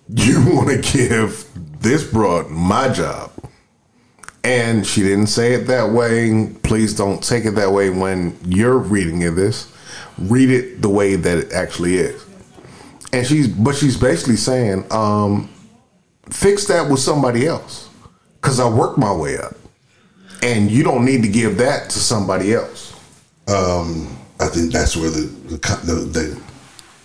you want to give this broad my job. And she didn't say it that way. Please don't take it that way when you're reading of this. Read it the way that it actually is. And she's, but she's basically saying, um, fix that with somebody else, because I worked my way up, and you don't need to give that to somebody else. Um, I think that's where the the, the the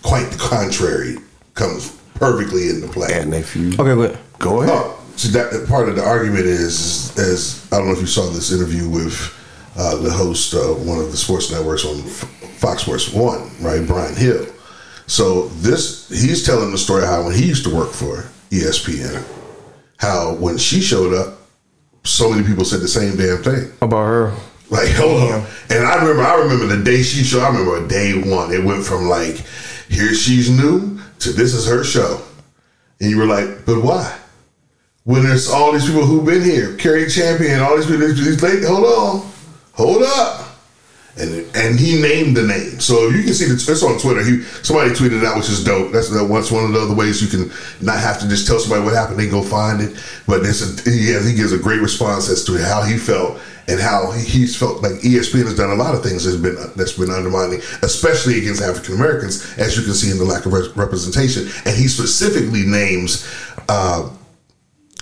quite the contrary comes perfectly into play. And if you Okay, good. go ahead, Oh, so that part of the argument is, as I don't know if you saw this interview with uh, the host of one of the sports networks on Fox Sports One, right, Brian Hill. So this he's telling the story how when he used to work for ESPN, how when she showed up, so many people said the same damn thing. About her. Like, hold on. And I remember, I remember the day she showed. I remember day one. It went from like, here she's new to this is her show, and you were like, but why? When there's all these people who've been here, Cari Champion, all these people, these ladies, hold on, hold up. And, and he named the name, so you can see the, it's on Twitter. He somebody tweeted it out, which is dope. That's the, that's one of the other ways you can not have to just tell somebody what happened. They go find it. But there's a, he has, he gives a great response as to how he felt and how he, he's felt like ESPN has done a lot of things that's been that's been undermining, especially against African Americans, as you can see in the lack of re- representation. And he specifically names. Uh,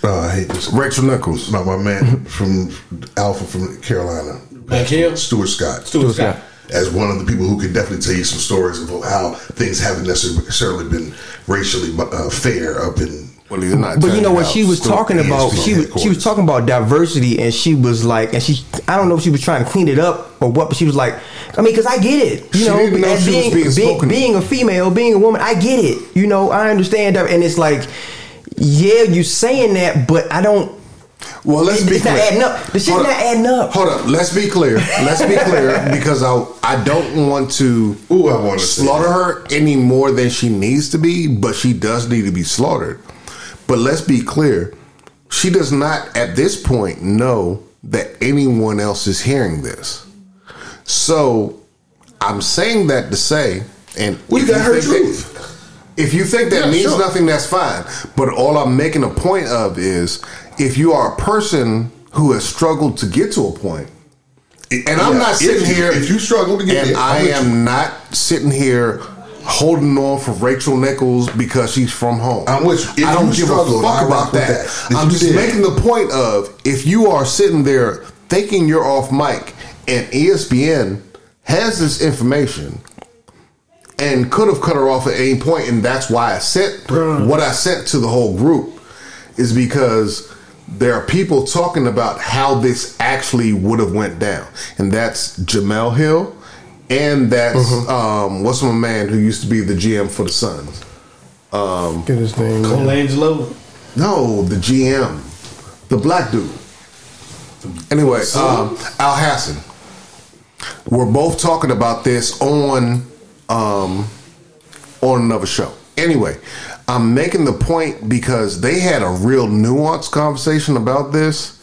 uh, I hate this. Rachel Nichols. No, my man from Alpha from Carolina, Back here? Stuart Scott. Stuart Scott. As one of the people who could definitely tell you some stories of how things haven't necessarily been racially uh, fair up in. Well, he's not. But you know what she was talking about? She was she was talking about diversity, and she was like, and she I don't know if she was trying to clean it up or what, but she was like, I mean, because I get it, you She know, didn't know she being being being, spoken being a female, being a woman, I get it, you know, I understand and it's like, yeah, you're saying that, but I don't. Well, let's It's be not clear. adding up. The shit's Hold not adding up. Hold up. Let's be clear. Let's be clear because I I don't want to Ooh, I wanna slaughter that. her any more than she needs to be, but she does need to be slaughtered. But let's be clear. She does not at this point know that anyone else is hearing this. So I'm saying that to say, and We got her think that- truth. if you think that Yeah, means sure. nothing, that's fine. But all I'm making a point of is if you are a person who has struggled to get to a point, and I'm Yeah, not if sitting you- here, if you struggle to get and I'm I am you. not sitting here holding on for Rachel Nichols because she's from home. I'm with you. If I don't you give a fuck about rock that. that. I'm just did. making the point of if you are sitting there thinking you're off mic and ESPN has this information and could have cut her off at any point, and that's why I sent what I sent to the whole group is because there are people talking about how this actually would have went down, and that's Jemele Hill, and that's um, what's my man who used to be the GM for the Suns. Um, Get his name. Colangelo. no, the GM, the black dude. Anyway, um, Elhassan. We're both talking about this on um, on another show. Anyway, I'm making the point because they had a real nuanced conversation about this,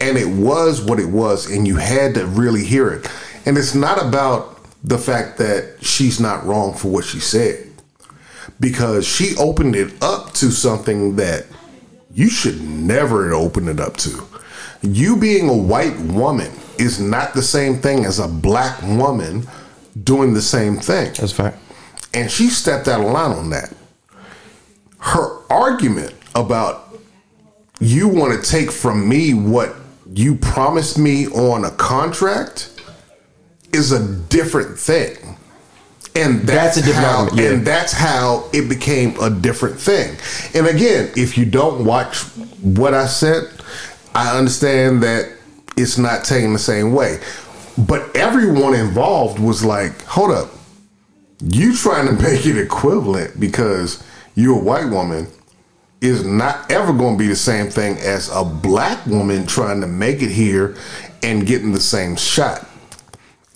and it was what it was, and you had to really hear it. And it's not about the fact that she's not wrong for what she said, because she opened it up to something that you should never open it up to. You being a white woman is not the same thing as a black woman doing the same thing. That's fact. And she stepped out of line on that. Her argument about you want to take from me what you promised me on a contract is a different thing. And that's, That's a different how, yeah. and that's how it became a different thing. And again, if you don't watch what I said, I understand that it's not taken the same way. But everyone involved was like, hold up, you trying to make it equivalent because you're a white woman is not ever going to be the same thing as a black woman trying to make it here and getting the same shot.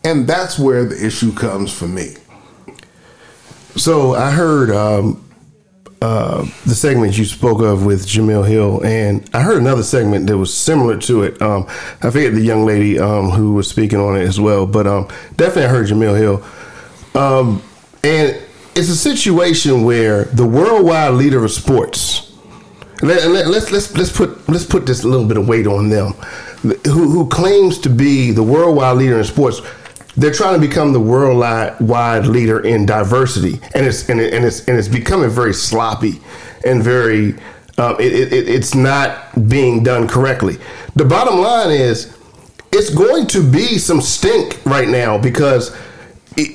And that's where the issue comes for me. So I heard um, uh, the segment you spoke of with Jemele Hill, and I heard another segment that was similar to it. Um, I forget the young lady um, who was speaking on it as well, but um, definitely I heard Jemele Hill. Um, and it's a situation where the worldwide leader of sports, let, let, let's let's let's put let's put this a little bit of weight on them, who who claims to be the worldwide leader in sports. They're trying to become the worldwide leader in diversity, and it's and, it, and it's and it's becoming very sloppy and very. Um, it, it, it's not being done correctly. The bottom line is, it's going to be some stink right now because it,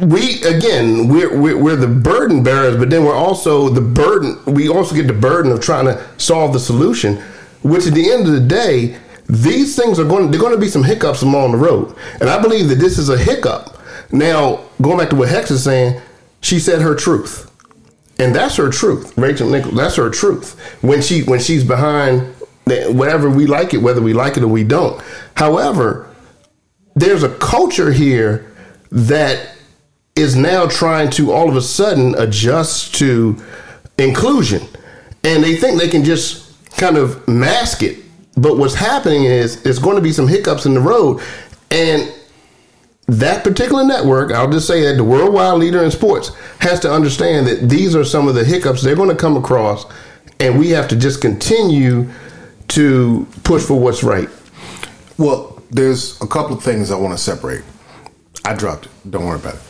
we again we're, we're we're the burden bearers, but then we're also the burden. We also get the burden of trying to solve the solution, which at the end of the day, these things are going. They're going to be some hiccups along the road, and I believe that this is a hiccup. Now, going back to what Hex is saying, she said her truth, and that's her truth. Rachel Nichols, that's her truth. When she when she's behind whatever we like it, whether we like it or we don't. However, there's a culture here that is now trying to all of a sudden adjust to inclusion and they think they can just kind of mask it but what's happening is there's going to be some hiccups in the road and that particular network i'll just say that the worldwide leader in sports has to understand that these are some of the hiccups they're going to come across and we have to just continue to push for what's right Well, there's a couple of things I want to separate. I dropped it. Don't worry about it.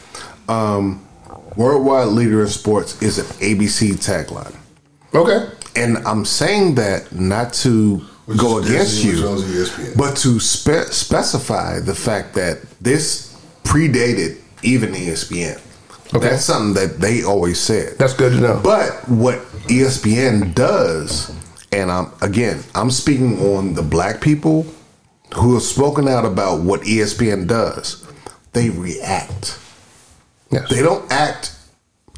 Um, Worldwide leader in sports is an ABC tagline. okay And I'm saying that not to Which go against Disney, you, which owns ESPN. but to spe- specify the fact that this predated even ESPN. Okay. That's something that they always said. That's good to know. But what ESPN does, and I'm again, I'm speaking on the black people who have spoken out about what ESPN does. They react. Yes. They don't act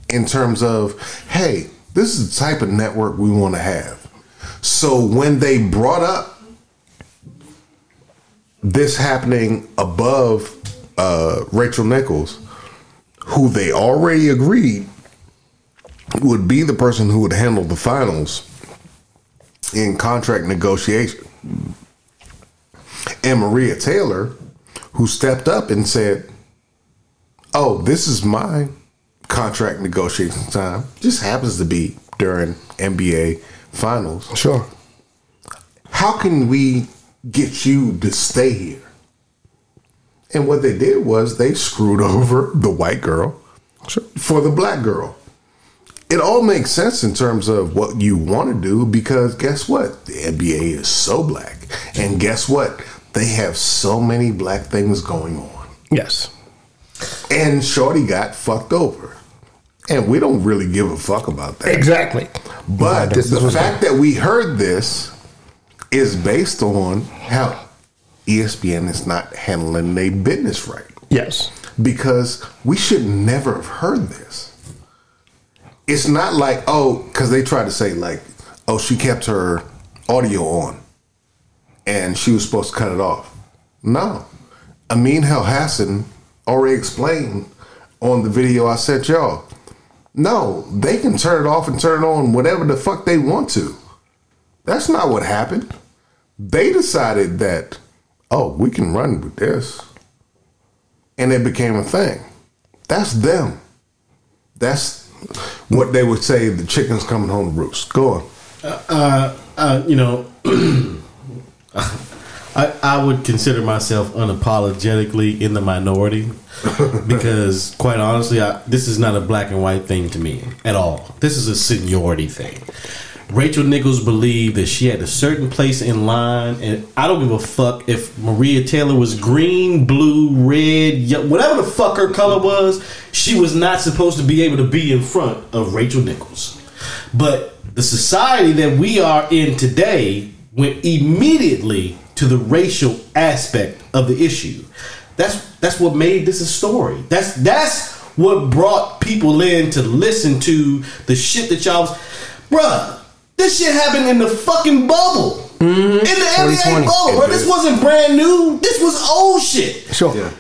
in terms of, hey, this is the type of network we want to have. So when they brought up this happening above uh, Rachel Nichols, who they already agreed would be the person who would handle the finals in contract negotiation, and Maria Taylor, who stepped up and said, oh, this is my contract negotiation time. Just happens to be during NBA finals. Sure. How can we get you to stay here? And what they did was they screwed over the white girl Sure. for the black girl. It all makes sense in terms of what you want to do because guess what? The NBA is so black. And guess what? They have so many black things going on. Yes. And Shorty got fucked over, and we don't really give a fuck about that. Exactly. But is the fact that we heard this is based on how ESPN is not handling their business right. Yes. Because we should never have heard this. It's not like, oh, because they tried to say, like, oh, she kept her audio on and she was supposed to cut it off. No. Amin Elhassan already explained on the video I sent y'all. No, they can turn it off and turn it on whatever the fuck they want to. That's not what happened. They decided that, oh, we can run with this. And it became a thing. That's them. That's what they would say the chicken's coming home to roost. Go on. uh, uh, you know, I, I would consider myself unapologetically in the minority because, quite honestly, I, this is not a black and white thing to me at all. This is a seniority thing. Rachel Nichols believed that she had a certain place in line, and I don't give a fuck if Maria Taylor was green, blue, red, ye- whatever the fuck her color was. She was not supposed to be able to be in front of Rachel Nichols. But the society that we are in today went immediately to the racial aspect of the issue. That's that's what made this a story. That's that's what brought people in to listen to the shit that y'all was Bruh, this shit happened in the fucking bubble. Mm-hmm. In the NBA 2020. bubble, bro. This wasn't brand new. This was old shit. Sure.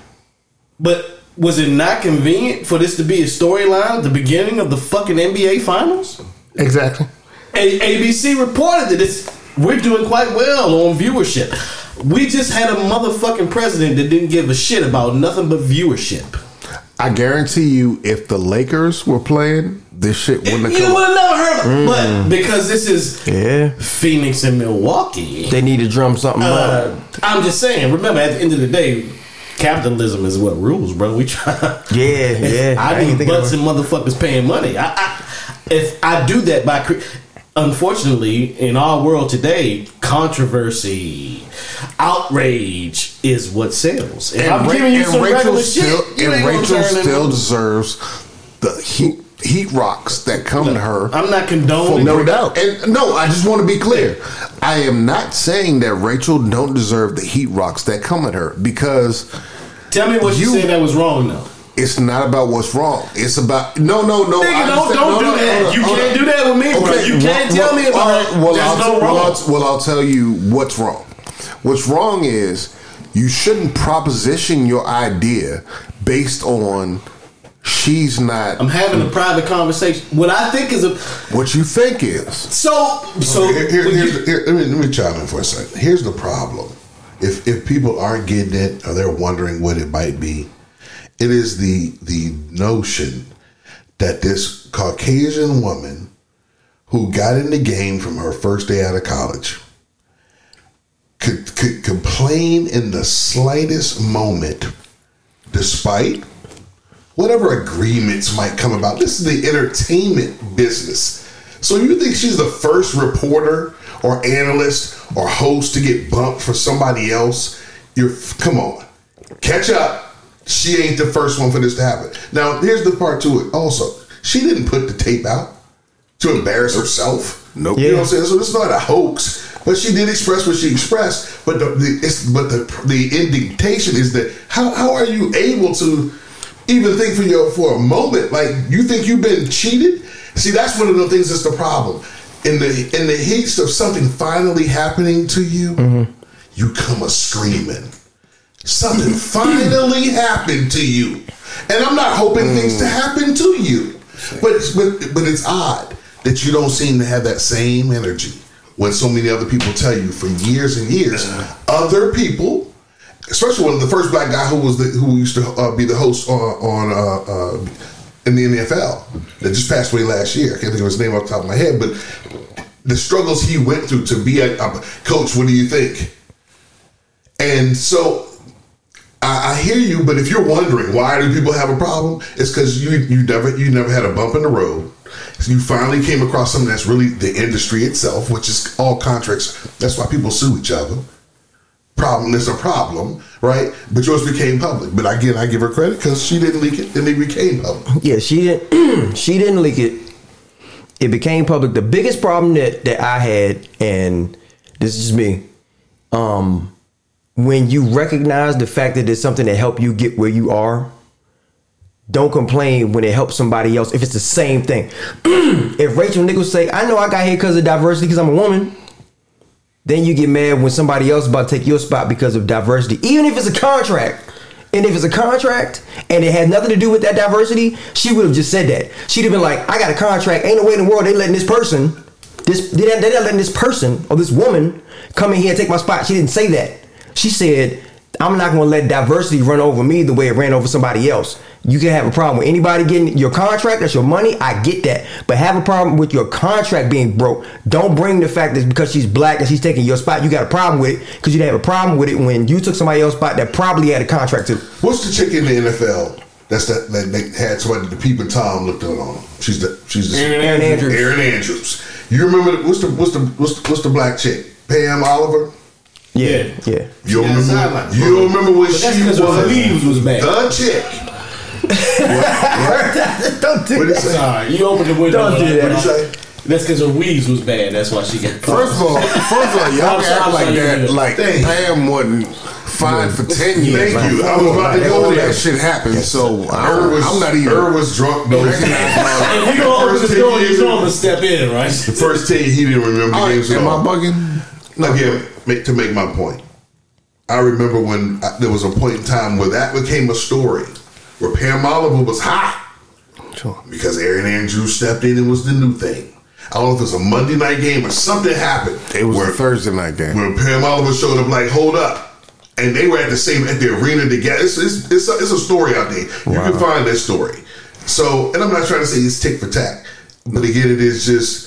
But was it not convenient for this to be a storyline at the beginning of the fucking NBA finals? Exactly. A- ABC reported that it's we're doing quite well on viewership. We just had a motherfucking president that didn't give a shit about nothing but viewership. I guarantee you, if the Lakers were playing, this shit wouldn't have You come. would have never heard of it. But because this is Yeah. Phoenix and Milwaukee, They need to drum something uh, up. I'm just saying, remember at the end of the day, capitalism is what rules, bro. We try. Yeah, yeah. I, I ain't need think butts of and motherfuckers paying money. I, I, if I do that by, cre- unfortunately, in our world today, controversy, outrage is what sells. If I'm Ra- giving you and some Rachel regular still, shit, you and Rachel still deserves the heat heat rocks that come to her. I'm not condoning. no doubt. And no, I just want to be clear. I am not saying that Rachel don't deserve the heat rocks that come at her because Tell me what you, You- said that was wrong, though. It's not about what's wrong. It's about no, no, no. Nigga, don't- don't no, do no, that. hold on, You hold can't on. do that with me, bro. You can't tell me about all right, well, there's I'll, no well, wrong. I'll, well, I'll tell you what's wrong. What's wrong is you shouldn't proposition your idea based on she's not I'm having a private conversation. What I think is a what you think is. so so. Here- here- when you- here- let, me, let me chime in for a second. Here's the problem: if if people aren't getting it or they're wondering what it might be, it is the the notion that this Caucasian woman who got in the game from her first day out of college could, could complain in the slightest moment, despite whatever agreements might come about. This is the entertainment business. So you think she's the first reporter or analyst or host to get bumped for somebody else? You're come on, catch up. She ain't the first one for this to happen. Now here's the part to it. Also, she didn't put the tape out to embarrass herself. Nope. You know what I'm saying? So this is not a hoax. But she did express what she expressed. But the, the it's but the the indignation is that how how are you able to even think for your for a moment like you think you've been cheated? See, that's one of the things that's the problem. In the in the heat of something finally happening to you, mm-hmm. you come a screaming. Something finally happened to you, and I'm not hoping things to happen to you. But it's, but but it's odd that you don't seem to have that same energy when so many other people tell you for years and years. Other people, especially one of the first black guy who was the, who used to uh, be the host on, on uh, uh, in the NFL that just passed away last year. I can't think of his name off the top of my head, but the struggles he went through to be a, a coach. What do you think? And so I, I hear you, but if you're wondering why do people have a problem, it's because you you never you never had a bump in the road. So you finally came across something that's really the industry itself, which is all contracts. That's why people sue each other. problem. It's a problem, right? But yours became public. But again, I give her credit because she didn't leak it, and it became public. Yeah, she didn't. she didn't leak it. It became public. The biggest problem that that I had, and this is just me, um, when you recognize the fact that there's something that helped you get where you are. Don't complain when it helps somebody else if it's the same thing. if Rachel Nichols say, "I know I got here because of diversity because I'm a woman," then you get mad when somebody else about to take your spot because of diversity, even if it's a contract. And if it's a contract and it had nothing to do with that diversity, she would have just said that. She'd have been like, I got a contract. Ain't no way in the world they letting this person, this they're not letting this person or this woman come in here and take my spot. She didn't say that. She said, I'm not gonna let diversity run over me the way it ran over somebody else. You can have a problem with anybody getting your contract, that's your money. I get that. But have a problem with your contract being broke. Don't bring the fact that because she's black and she's taking your spot, you got a problem with it. Because you didn't have a problem with it when you took somebody else's spot that probably had a contract too. What's the chick in the NFL? That's that that they had somebody the people Tom looked on on. She's the she's the Erin Andrews. Erin Andrews. You remember the, what's the what's the what's the, what's the black chick? Pam Oliver. Yeah, yeah. You don't remember? sidelined. You don't remember when But that's she 'cause was her leaves was bad. the chick. Don't do What that. Sorry, you opened the window. Don't do that. What did he say? That's because her weaves was bad. That's why she got. First of all, first of all, y'all I'm act like that. Like Thank. Pam wasn't fined for ten years. Thank you. I was about to go all there. that shit happened. So Irv I, was, I'm not even. Irv was drunk though. If you gonna open the door, you know I'm gonna step in, right? The first ten, he didn't remember the All right, games at am I all. Bugging? Again, make, to make my point, I remember when I, there was a point in time where that became a story, where Pam Oliver was hot Sure. because Erin Andrews stepped in and was the new thing. I don't know if it was a Monday night game or something happened. It was where, a Thursday night game. when Pam Oliver showed up, like, hold up. And they were at the same at the arena together. It's it's, it's, a, it's a story out there. You can find that story. So, and I'm not trying to say it's tick for tack, but again, it is just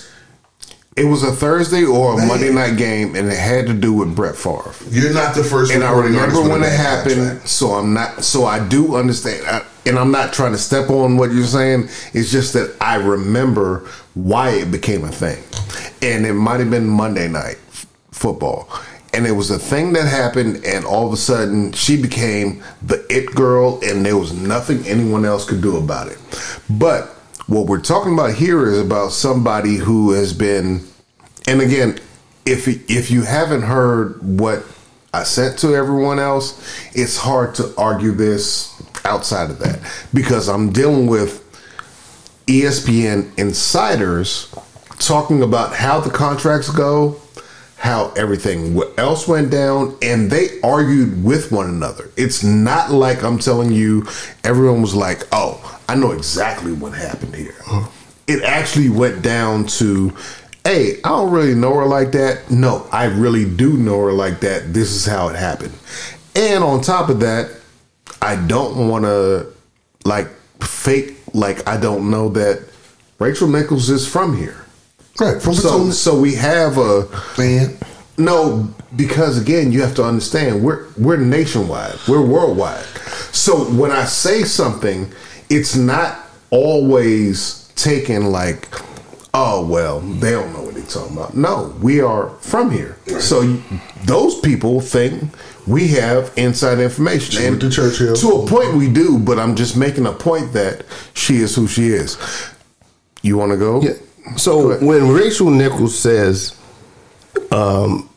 It was a Thursday or a Man. Monday night game, and it had to do with Brett Favre. you're not the first. And I remember when it happened, contract. so I'm not. So I do understand, I, and I'm not trying to step on what you're saying. It's just that I remember why it became a thing, and it might have been Monday night football, and it was a thing that happened, and all of a sudden she became the it girl, and there was nothing anyone else could do about it. But what we're talking about here is about somebody who has been and again, if if you haven't heard what I sent to everyone else, it's hard to argue this outside of that because I'm dealing with ESPN insiders talking about how the contracts go, how everything else went down, and they argued with one another. It's not like I'm telling you, everyone was like, oh, I know exactly what happened here. Uh-huh. It actually went down to, hey, I don't really know her like that. No, I really do know her like that. This is how it happened. And on top of that, I don't want to like fake like I don't know that Rachel Nichols is from here. Right from So Potomac. so we have a man. no because again you have to understand we're we're nationwide we're worldwide. So when I say something, it's not always taken like oh well they don't know what they're talking about. No, we are from here. So you- those people think we have inside information She went to Churchill. to a point we do, but I'm just making a point that she is who she is. You want to go? Yeah. So when Rachel Nichols says, um,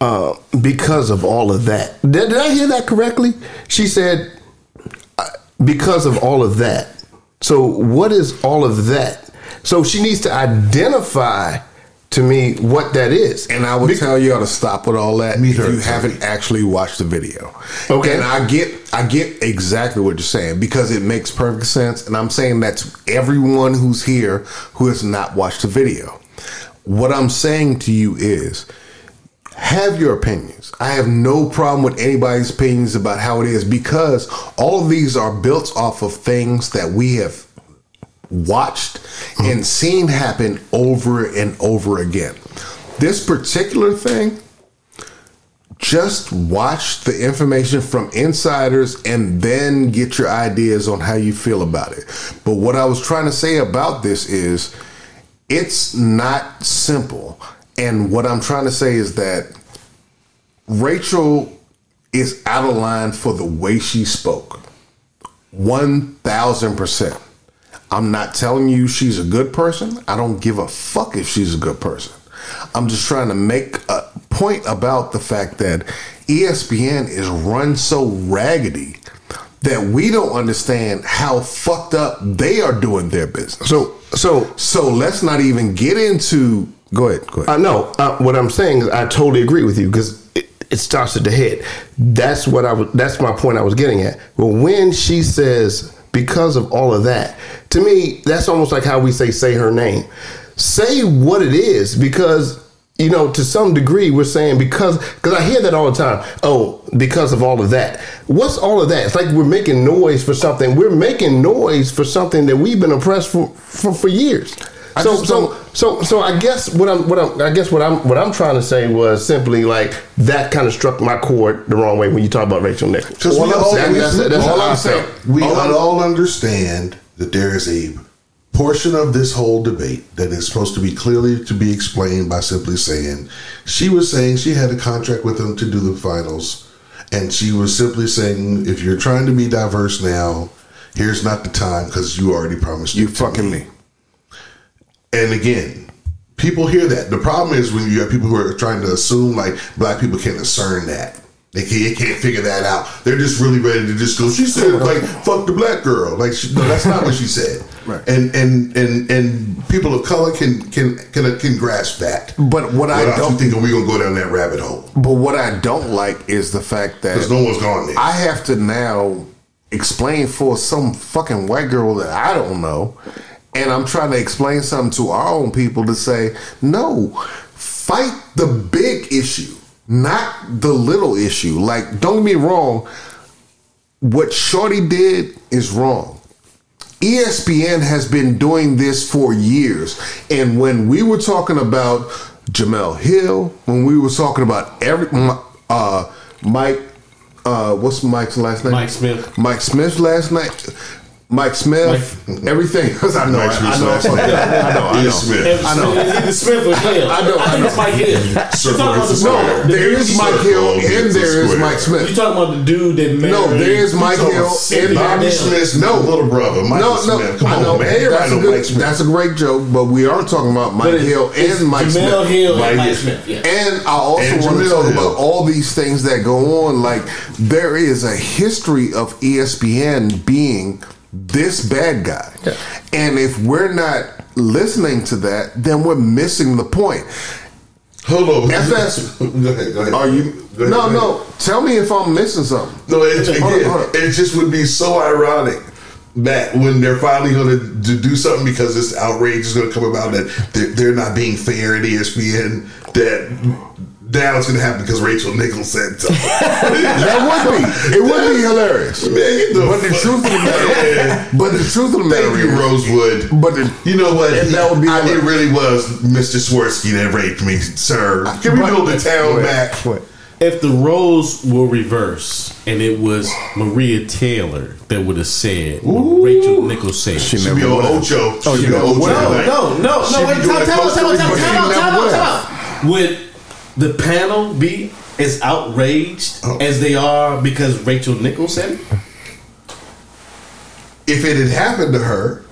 uh, because of all of that, did, did I hear that correctly? She said, uh, because of all of that. So what is all of that? So she needs to identify to me what that is. And I would tell y'all to stop with all that Meet if you haven't actually watched the video. Okay. And I get I get exactly what you're saying because it makes perfect sense. And I'm saying that to everyone who's here who has not watched the video. What I'm saying to you is have your opinions. I have no problem with anybody's opinions about how it is because all of these are built off of things that we have watched and seen happen over and over again. This particular thing, just watch the information from insiders and then get your ideas on how you feel about it. But what I was trying to say about this is it's not simple. And what I'm trying to say is that Rachel is out of line for the way she spoke. 1000%. I'm not telling you she's a good person. I don't give a fuck if she's a good person. I'm just trying to make a point about the fact that ESPN is run so raggedy that we don't understand how fucked up they are doing their business. So so So let's not even get into. Go ahead. Go ahead. I know uh, what I'm saying is I totally agree with you because it, it starts at the head. That's what I was. That's my point I was getting at. Well, when she says because of all of that, to me that's almost like how we say say her name. Say what it is because you know to some degree we're saying because because I hear that all the time. Oh, because of all of that. What's all of that? It's like we're making noise for something. We're making noise for something that we've been oppressed for for, for years. I So so so so I guess what I'm what I'm I guess what I'm what I'm trying to say was simply like that kind of struck my chord the wrong way when you talk about Rachel Nichols. Because we All I'm saying- we, that's- that's all I I'm saying- we all all understand that there is a portion of this whole debate that is supposed to be clearly to be explained by simply saying she was saying she had a contract with them to do the finals and she was simply saying if you're trying to be diverse now here's not the time because you already promised You it to fucking me. And again, people hear that. The problem is when you have people who are trying to assume like black people can't discern that. They can't, they can't figure that out. They're just really ready to just go. She said like "fuck the black girl." Like she, no, that's not what she said. Right. And and and and people of color can can can can grasp that. But what I don't- thinking we're gonna go down that rabbit hole But what I don't like is the fact that because no one's gone there. I have to now explain for some fucking white girl that I don't know, and I'm trying to explain something to our own people to say, no, fight the big issue, not the little issue. Like, don't get me wrong, what Shorty did is wrong. ESPN has been doing this for years. And when we were talking about Jemele Hill, when we were talking about every uh, Mike, uh, what's Mike's last name? Mike Smith. Mike Smith's last night. Mike Smith. Everything. Because I know. Mike I, Smith's I know. last I name. know. I Ian know. Smith. I know. It's either Smith or Hill. I know, I think know. it's Mike Hill. Circle You're talking about is the- a square. the There dude- is Mike Circle Hill is and a there is square. Mike Smith. You talking about the dude that married? No, there is Mike talking Hill about and Bobby there- Smith's no little brother, Michael no, no, Smith. Come I on, know. man. That's, Everybody a know good, Mike Smith. that's a great joke, but we are talking about Mike But it- Hill it's and Mike Jemele Smith. Hill Mike and Mike Hill. Smith. Yeah. And I also And want to Jemele talk Hill. about all these things that go on. Like there is a history of ESPN being this bad guy, and if we're not listening to that, then we're missing the point. Hold on. If that's- go ahead. Go ahead. Are you? Go ahead, no, go ahead. no. Tell me if I'm missing something. No, it, Hold on, again, hold on. it just would be so ironic that when they're finally going to do something because this outrage is going to come about that they're, they're not being fair at ESPN, that now it's going to happen because Rachel Nichols said something. That would be. It would be hilarious. Man, get the But the truth of the matter, Man. but the truth of the matter Thank you, Rosewood. But the- you know what? and that would be I, it really was Mr. Swirsky that raped me, sir. Can we But- build the town Wait, back? wait. If the roles were reversed and it was Maria Taylor that would have said what Rachel Nichols said. She Should be never on. Ocho. Oh, Should you be on Ocho. No, no, no, She no. be Wait, doing time, the time, out, Costa time, out, Rica time, She time, out, never time, out, would've. time out. Would the panel be as outraged Oh. as they are because Rachel Nichols said? If it had happened to her,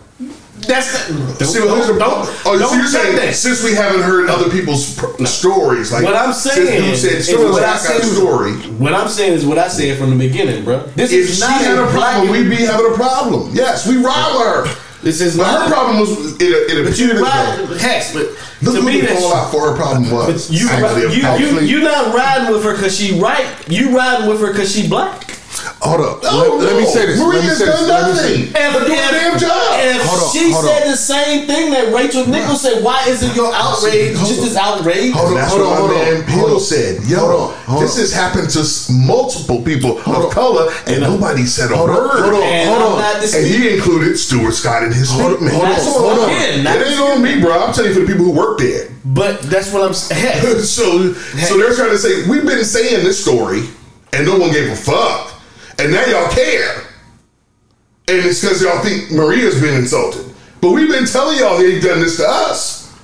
That's not, don't, See, don't, the- don't, oh, don't so you're say saying that. since we haven't heard other people's pr- stories, like What I'm saying you said is stories, what I I said- story. What I'm saying is what I said from the beginning, bro. This If is she not had a problem, we'd be having a problem. Yes, we with her. This is But not her problem was it. It But you appeared as ride, Hex, but Look to who me the that's fallout for her problem was. But you, Actually, you, you, actually- you not riding with her because she right. You riding with her because she black. Hold up. Oh, let, let me say this. Maria's done Let me say nothing. If, But do a damn job. if Hold she hold said on. the same thing that Rachel Nichols said, why isn't your outrage Hold just as outraged? Hold on, hold on, hold on, hold said. Yo, Hold on, hold this has happened to multiple people of color, and nobody said a word. hold on, And hold on. And he included Stuart Scott in his Hold statement. hold on, hold on. It ain't on me, bro. I'm telling you for the people who work there. But that's what I'm saying. so, so they're trying to say we've been saying this story, and no one gave a fuck, and now y'all care, and it's because y'all think Maria's been insulted. But we've been telling y'all they've done this to us.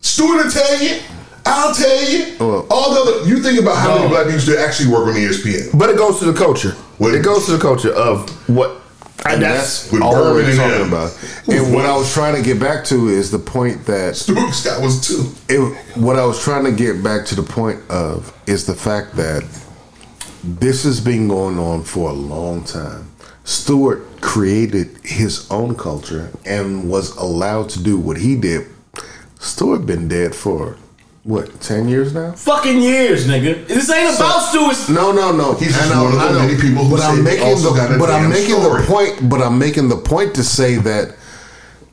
Stuart will tell you. I'll tell you. Well- all all the other. You think about how many black people should actually work on ESPN. But it goes to the culture. What- It goes to the culture of what. And that's that's all Bourbon we're talking them. about. And what I was trying to get back to is the point that Stuart Scott was too. it, what I was trying to get back to the point of is the fact that this has been going on for a long time. Stuart created his own culture and was allowed to do what he did. Stuart been dead for what ten years now? Fucking years, nigga. This ain't about Stuart's. No, no, no. He's just And I- one of the know. many people who but say I'm he making also the, got a but I'm making story. the point. But I'm making the point to say that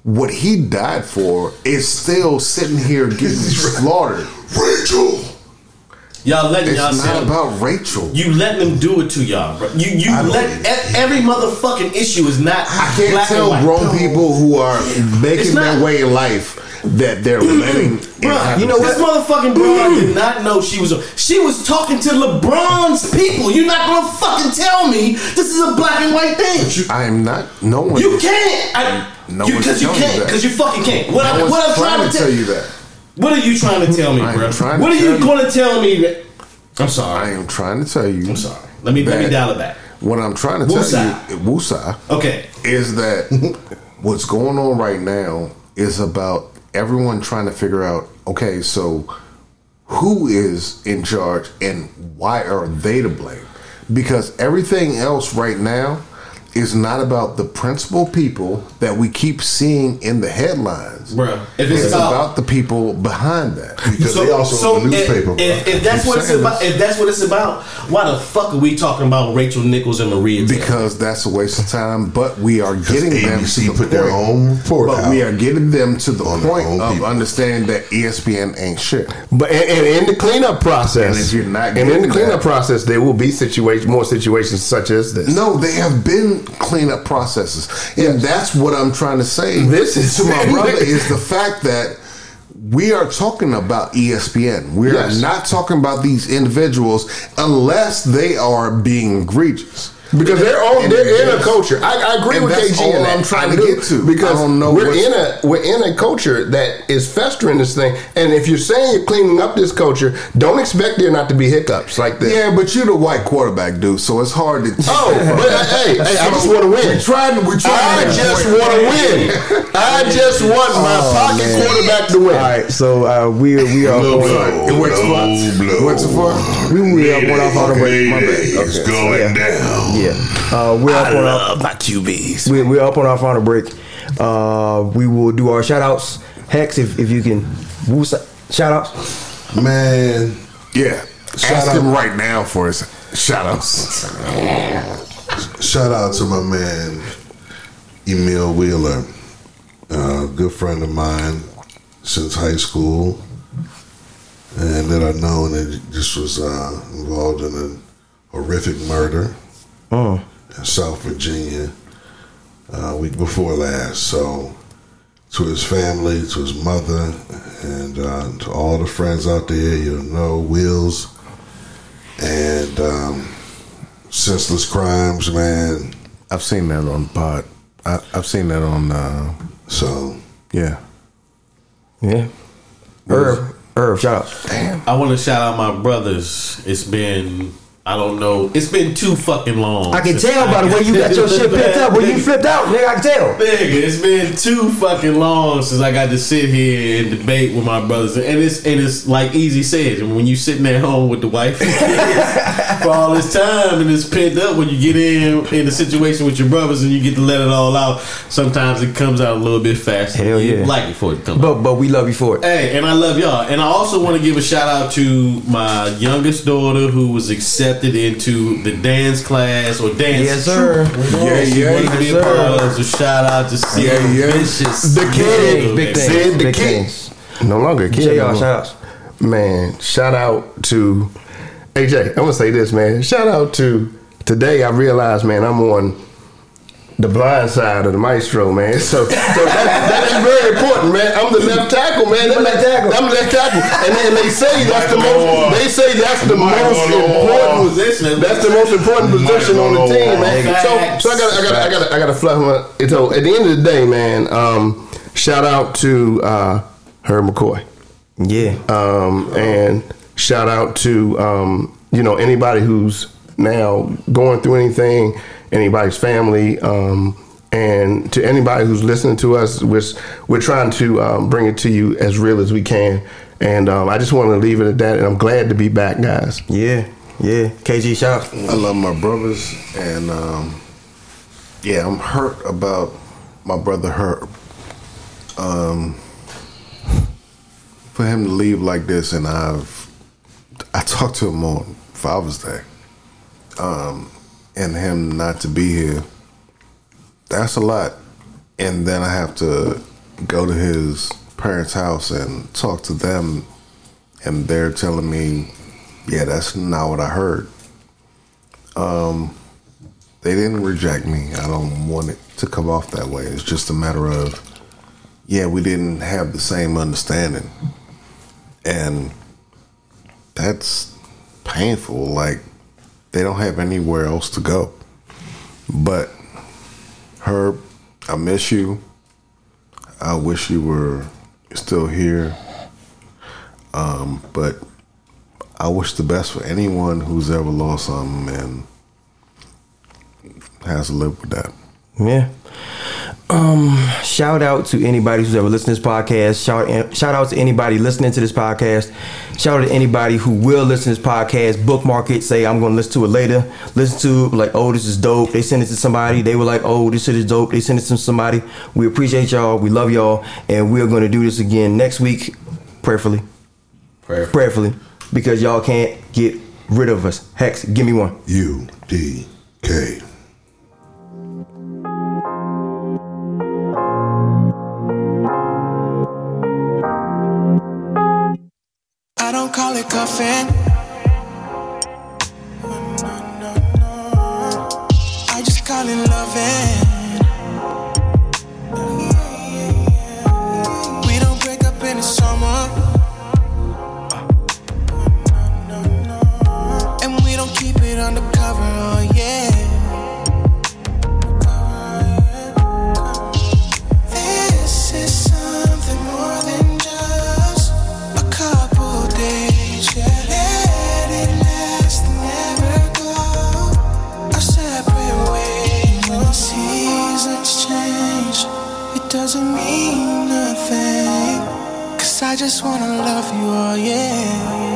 what he died for is still sitting here getting slaughtered. Rachel. Y'all letting It's y'all not about Rachel. you letting them do it to y'all, bro. You you I let e- every motherfucking issue is not. I can't black and tell white. grown people who are making their way in life that they're letting. happen you know to this motherfucking broad did not know she was. A, she was talking to LeBron's people. You're not gonna fucking tell me this is a black and white thing. I am not. No one. You can't. I, No you, one's Cause you can't. Because you fucking can't. What, I I, what I'm trying to tell you that. What are you trying to tell me, I bro? trying to What are you going to tell me? That, I'm sorry. I am trying to tell you. I'm sorry. Let me let me dial it back. What I'm trying to tell you, Woosah, Okay. is that what's going on right now is about everyone trying to figure out okay, so who is in charge and why are they to blame? Because everything else right now is not about the principal people that we keep seeing in the headlines. Bruh, if it's it's about- about, the people behind that. Because they also own the newspaper. If, if, if that's what it's about, if that's what it's about, why the fuck are we talking about Rachel Nichols and Maria? Taylor? Because that's a waste of time, but we are getting them to ABC the put point. their own report but out we are getting them to the point of people. understanding that ESPN ain't shit. But and, and in the cleanup process, And if you're not and in the cleanup that- process, there will be situations, more situations such as this. No, they have been cleanup processes, and that's what I'm trying to say. This is- to my brother is the fact that we are talking about ESPN. We are Yes. not talking about these individuals unless they are being egregious. Because they're all they're in a culture. I, I agree and with that's KG all that. I'm trying I to do. get to. because I don't know we're in a we're in a culture that is festering this thing. And if you're saying you're cleaning up this culture, don't expect there not to be hiccups like this. Yeah, but you're the white quarterback, dude. So it's hard to. Oh, but uh, hey, hey, I just want to win. We're trying. We're trying. I to make a just want to win. I just want my Oh, pocket man. quarterback to win. All right, so uh, we we are Blow, on. blow, It works blow, for- blow. works for- We we up on our auto break. My bad. It's going down. Yeah, uh, we're up on our my QBs. we, we're up on our final break. Uh, we will do our shout outs. Hex, if, if you can, woo shout outs. Man, Yeah. Shout Ask out- him right now for his shout outs. shout out to my man Emil Wheeler, a good friend of mine since high school, and that I know that he just was uh, involved in a horrific murder Oh, in South Virginia uh, week before last. So, to his family, to his mother, and uh, to all the friends out there, you know, Wheels and um, senseless crimes, man. I've seen that on pod. I, I've seen that on. Uh, So, yeah. yeah. Irv, Irv, shout outs. I want to shout out my brothers. It's been I don't know. It's been too fucking long. I can tell by the way you got your shit flipped up. When you flipped out, nigga, I can tell. Nigga, it's been too fucking long since I got to sit here and debate with my brothers, and it's and it's like easy. And when you sitting at home with the wife for all this time and it's pent up, when you get in in a situation with your brothers and you get to let it all out, sometimes it comes out a little bit faster. Hell yeah. like it for it to come out. But but we love you for it. Hey, and I love y'all. And I also want to give a shout out to my youngest daughter who was accepted into the dance class or dance. Yes, sir. troupe. Yeah, yeah, to be yes, a part sir. So shout out to Sid Yeah, yeah. Vicious. The kid. Yeah, Big things. Sid the Big things. No longer a kid. JR, no more. shout outs. Man, shout out to AJ. I'm gonna say this, man. Shout out to today. I realized, man, I'm on the blind side of the maestro, man. So, so that, that is very important, man. I'm the left tackle, man. You the left tackle. I'm the left tackle, and then they say that's the most. They say that's the Michael most Moore. important Position. That's the most important position on the Michael team, man. So, so I got, I got, I got, I got to fluff my. So at the end of the day, man, um, shout out to uh, Herb McCoy. Yeah. Um, and shout out to um, you know anybody who's now going through anything, anybody's family, um, and to anybody who's listening to us. We're we're trying to um, bring it to you as real as we can, and um, I just want to leave it at that. And I'm glad to be back, guys. Yeah, yeah. KG, shout. I love my brothers, and um, yeah, I'm hurt about my brother Herb. Um, for him to leave like this, and I've I talked to him on Father's Day, um, and him not to be here. That's a lot, and then I have to go to his parents' house and talk to them, and they're telling me, "Yeah, that's not what I heard." Um, they didn't reject me. I don't want it to come off that way. It's just a matter of, yeah, we didn't have the same understanding. And that's painful. Like, they don't have anywhere else to go. But, Herb, I miss you. I wish you were still here. Um, but I wish the best for anyone who's ever lost something and has to live with that. Yeah. Um, shout out to anybody who's ever listened to this podcast. Shout shout out to anybody listening to this podcast. Shout out to anybody who will listen to this podcast. Bookmark it. Say I'm going to listen to it later. Listen to it like, oh, this is dope. They send it to somebody. They were like, oh, this shit is dope. They send it to somebody. We appreciate y'all. We love y'all, and we're going to do this again next week, prayerfully, Prayerfully. prayerfully, because y'all can't get rid of us. Hex, give me one. U D K. call it cuffing. Just wanna love you, oh yeah.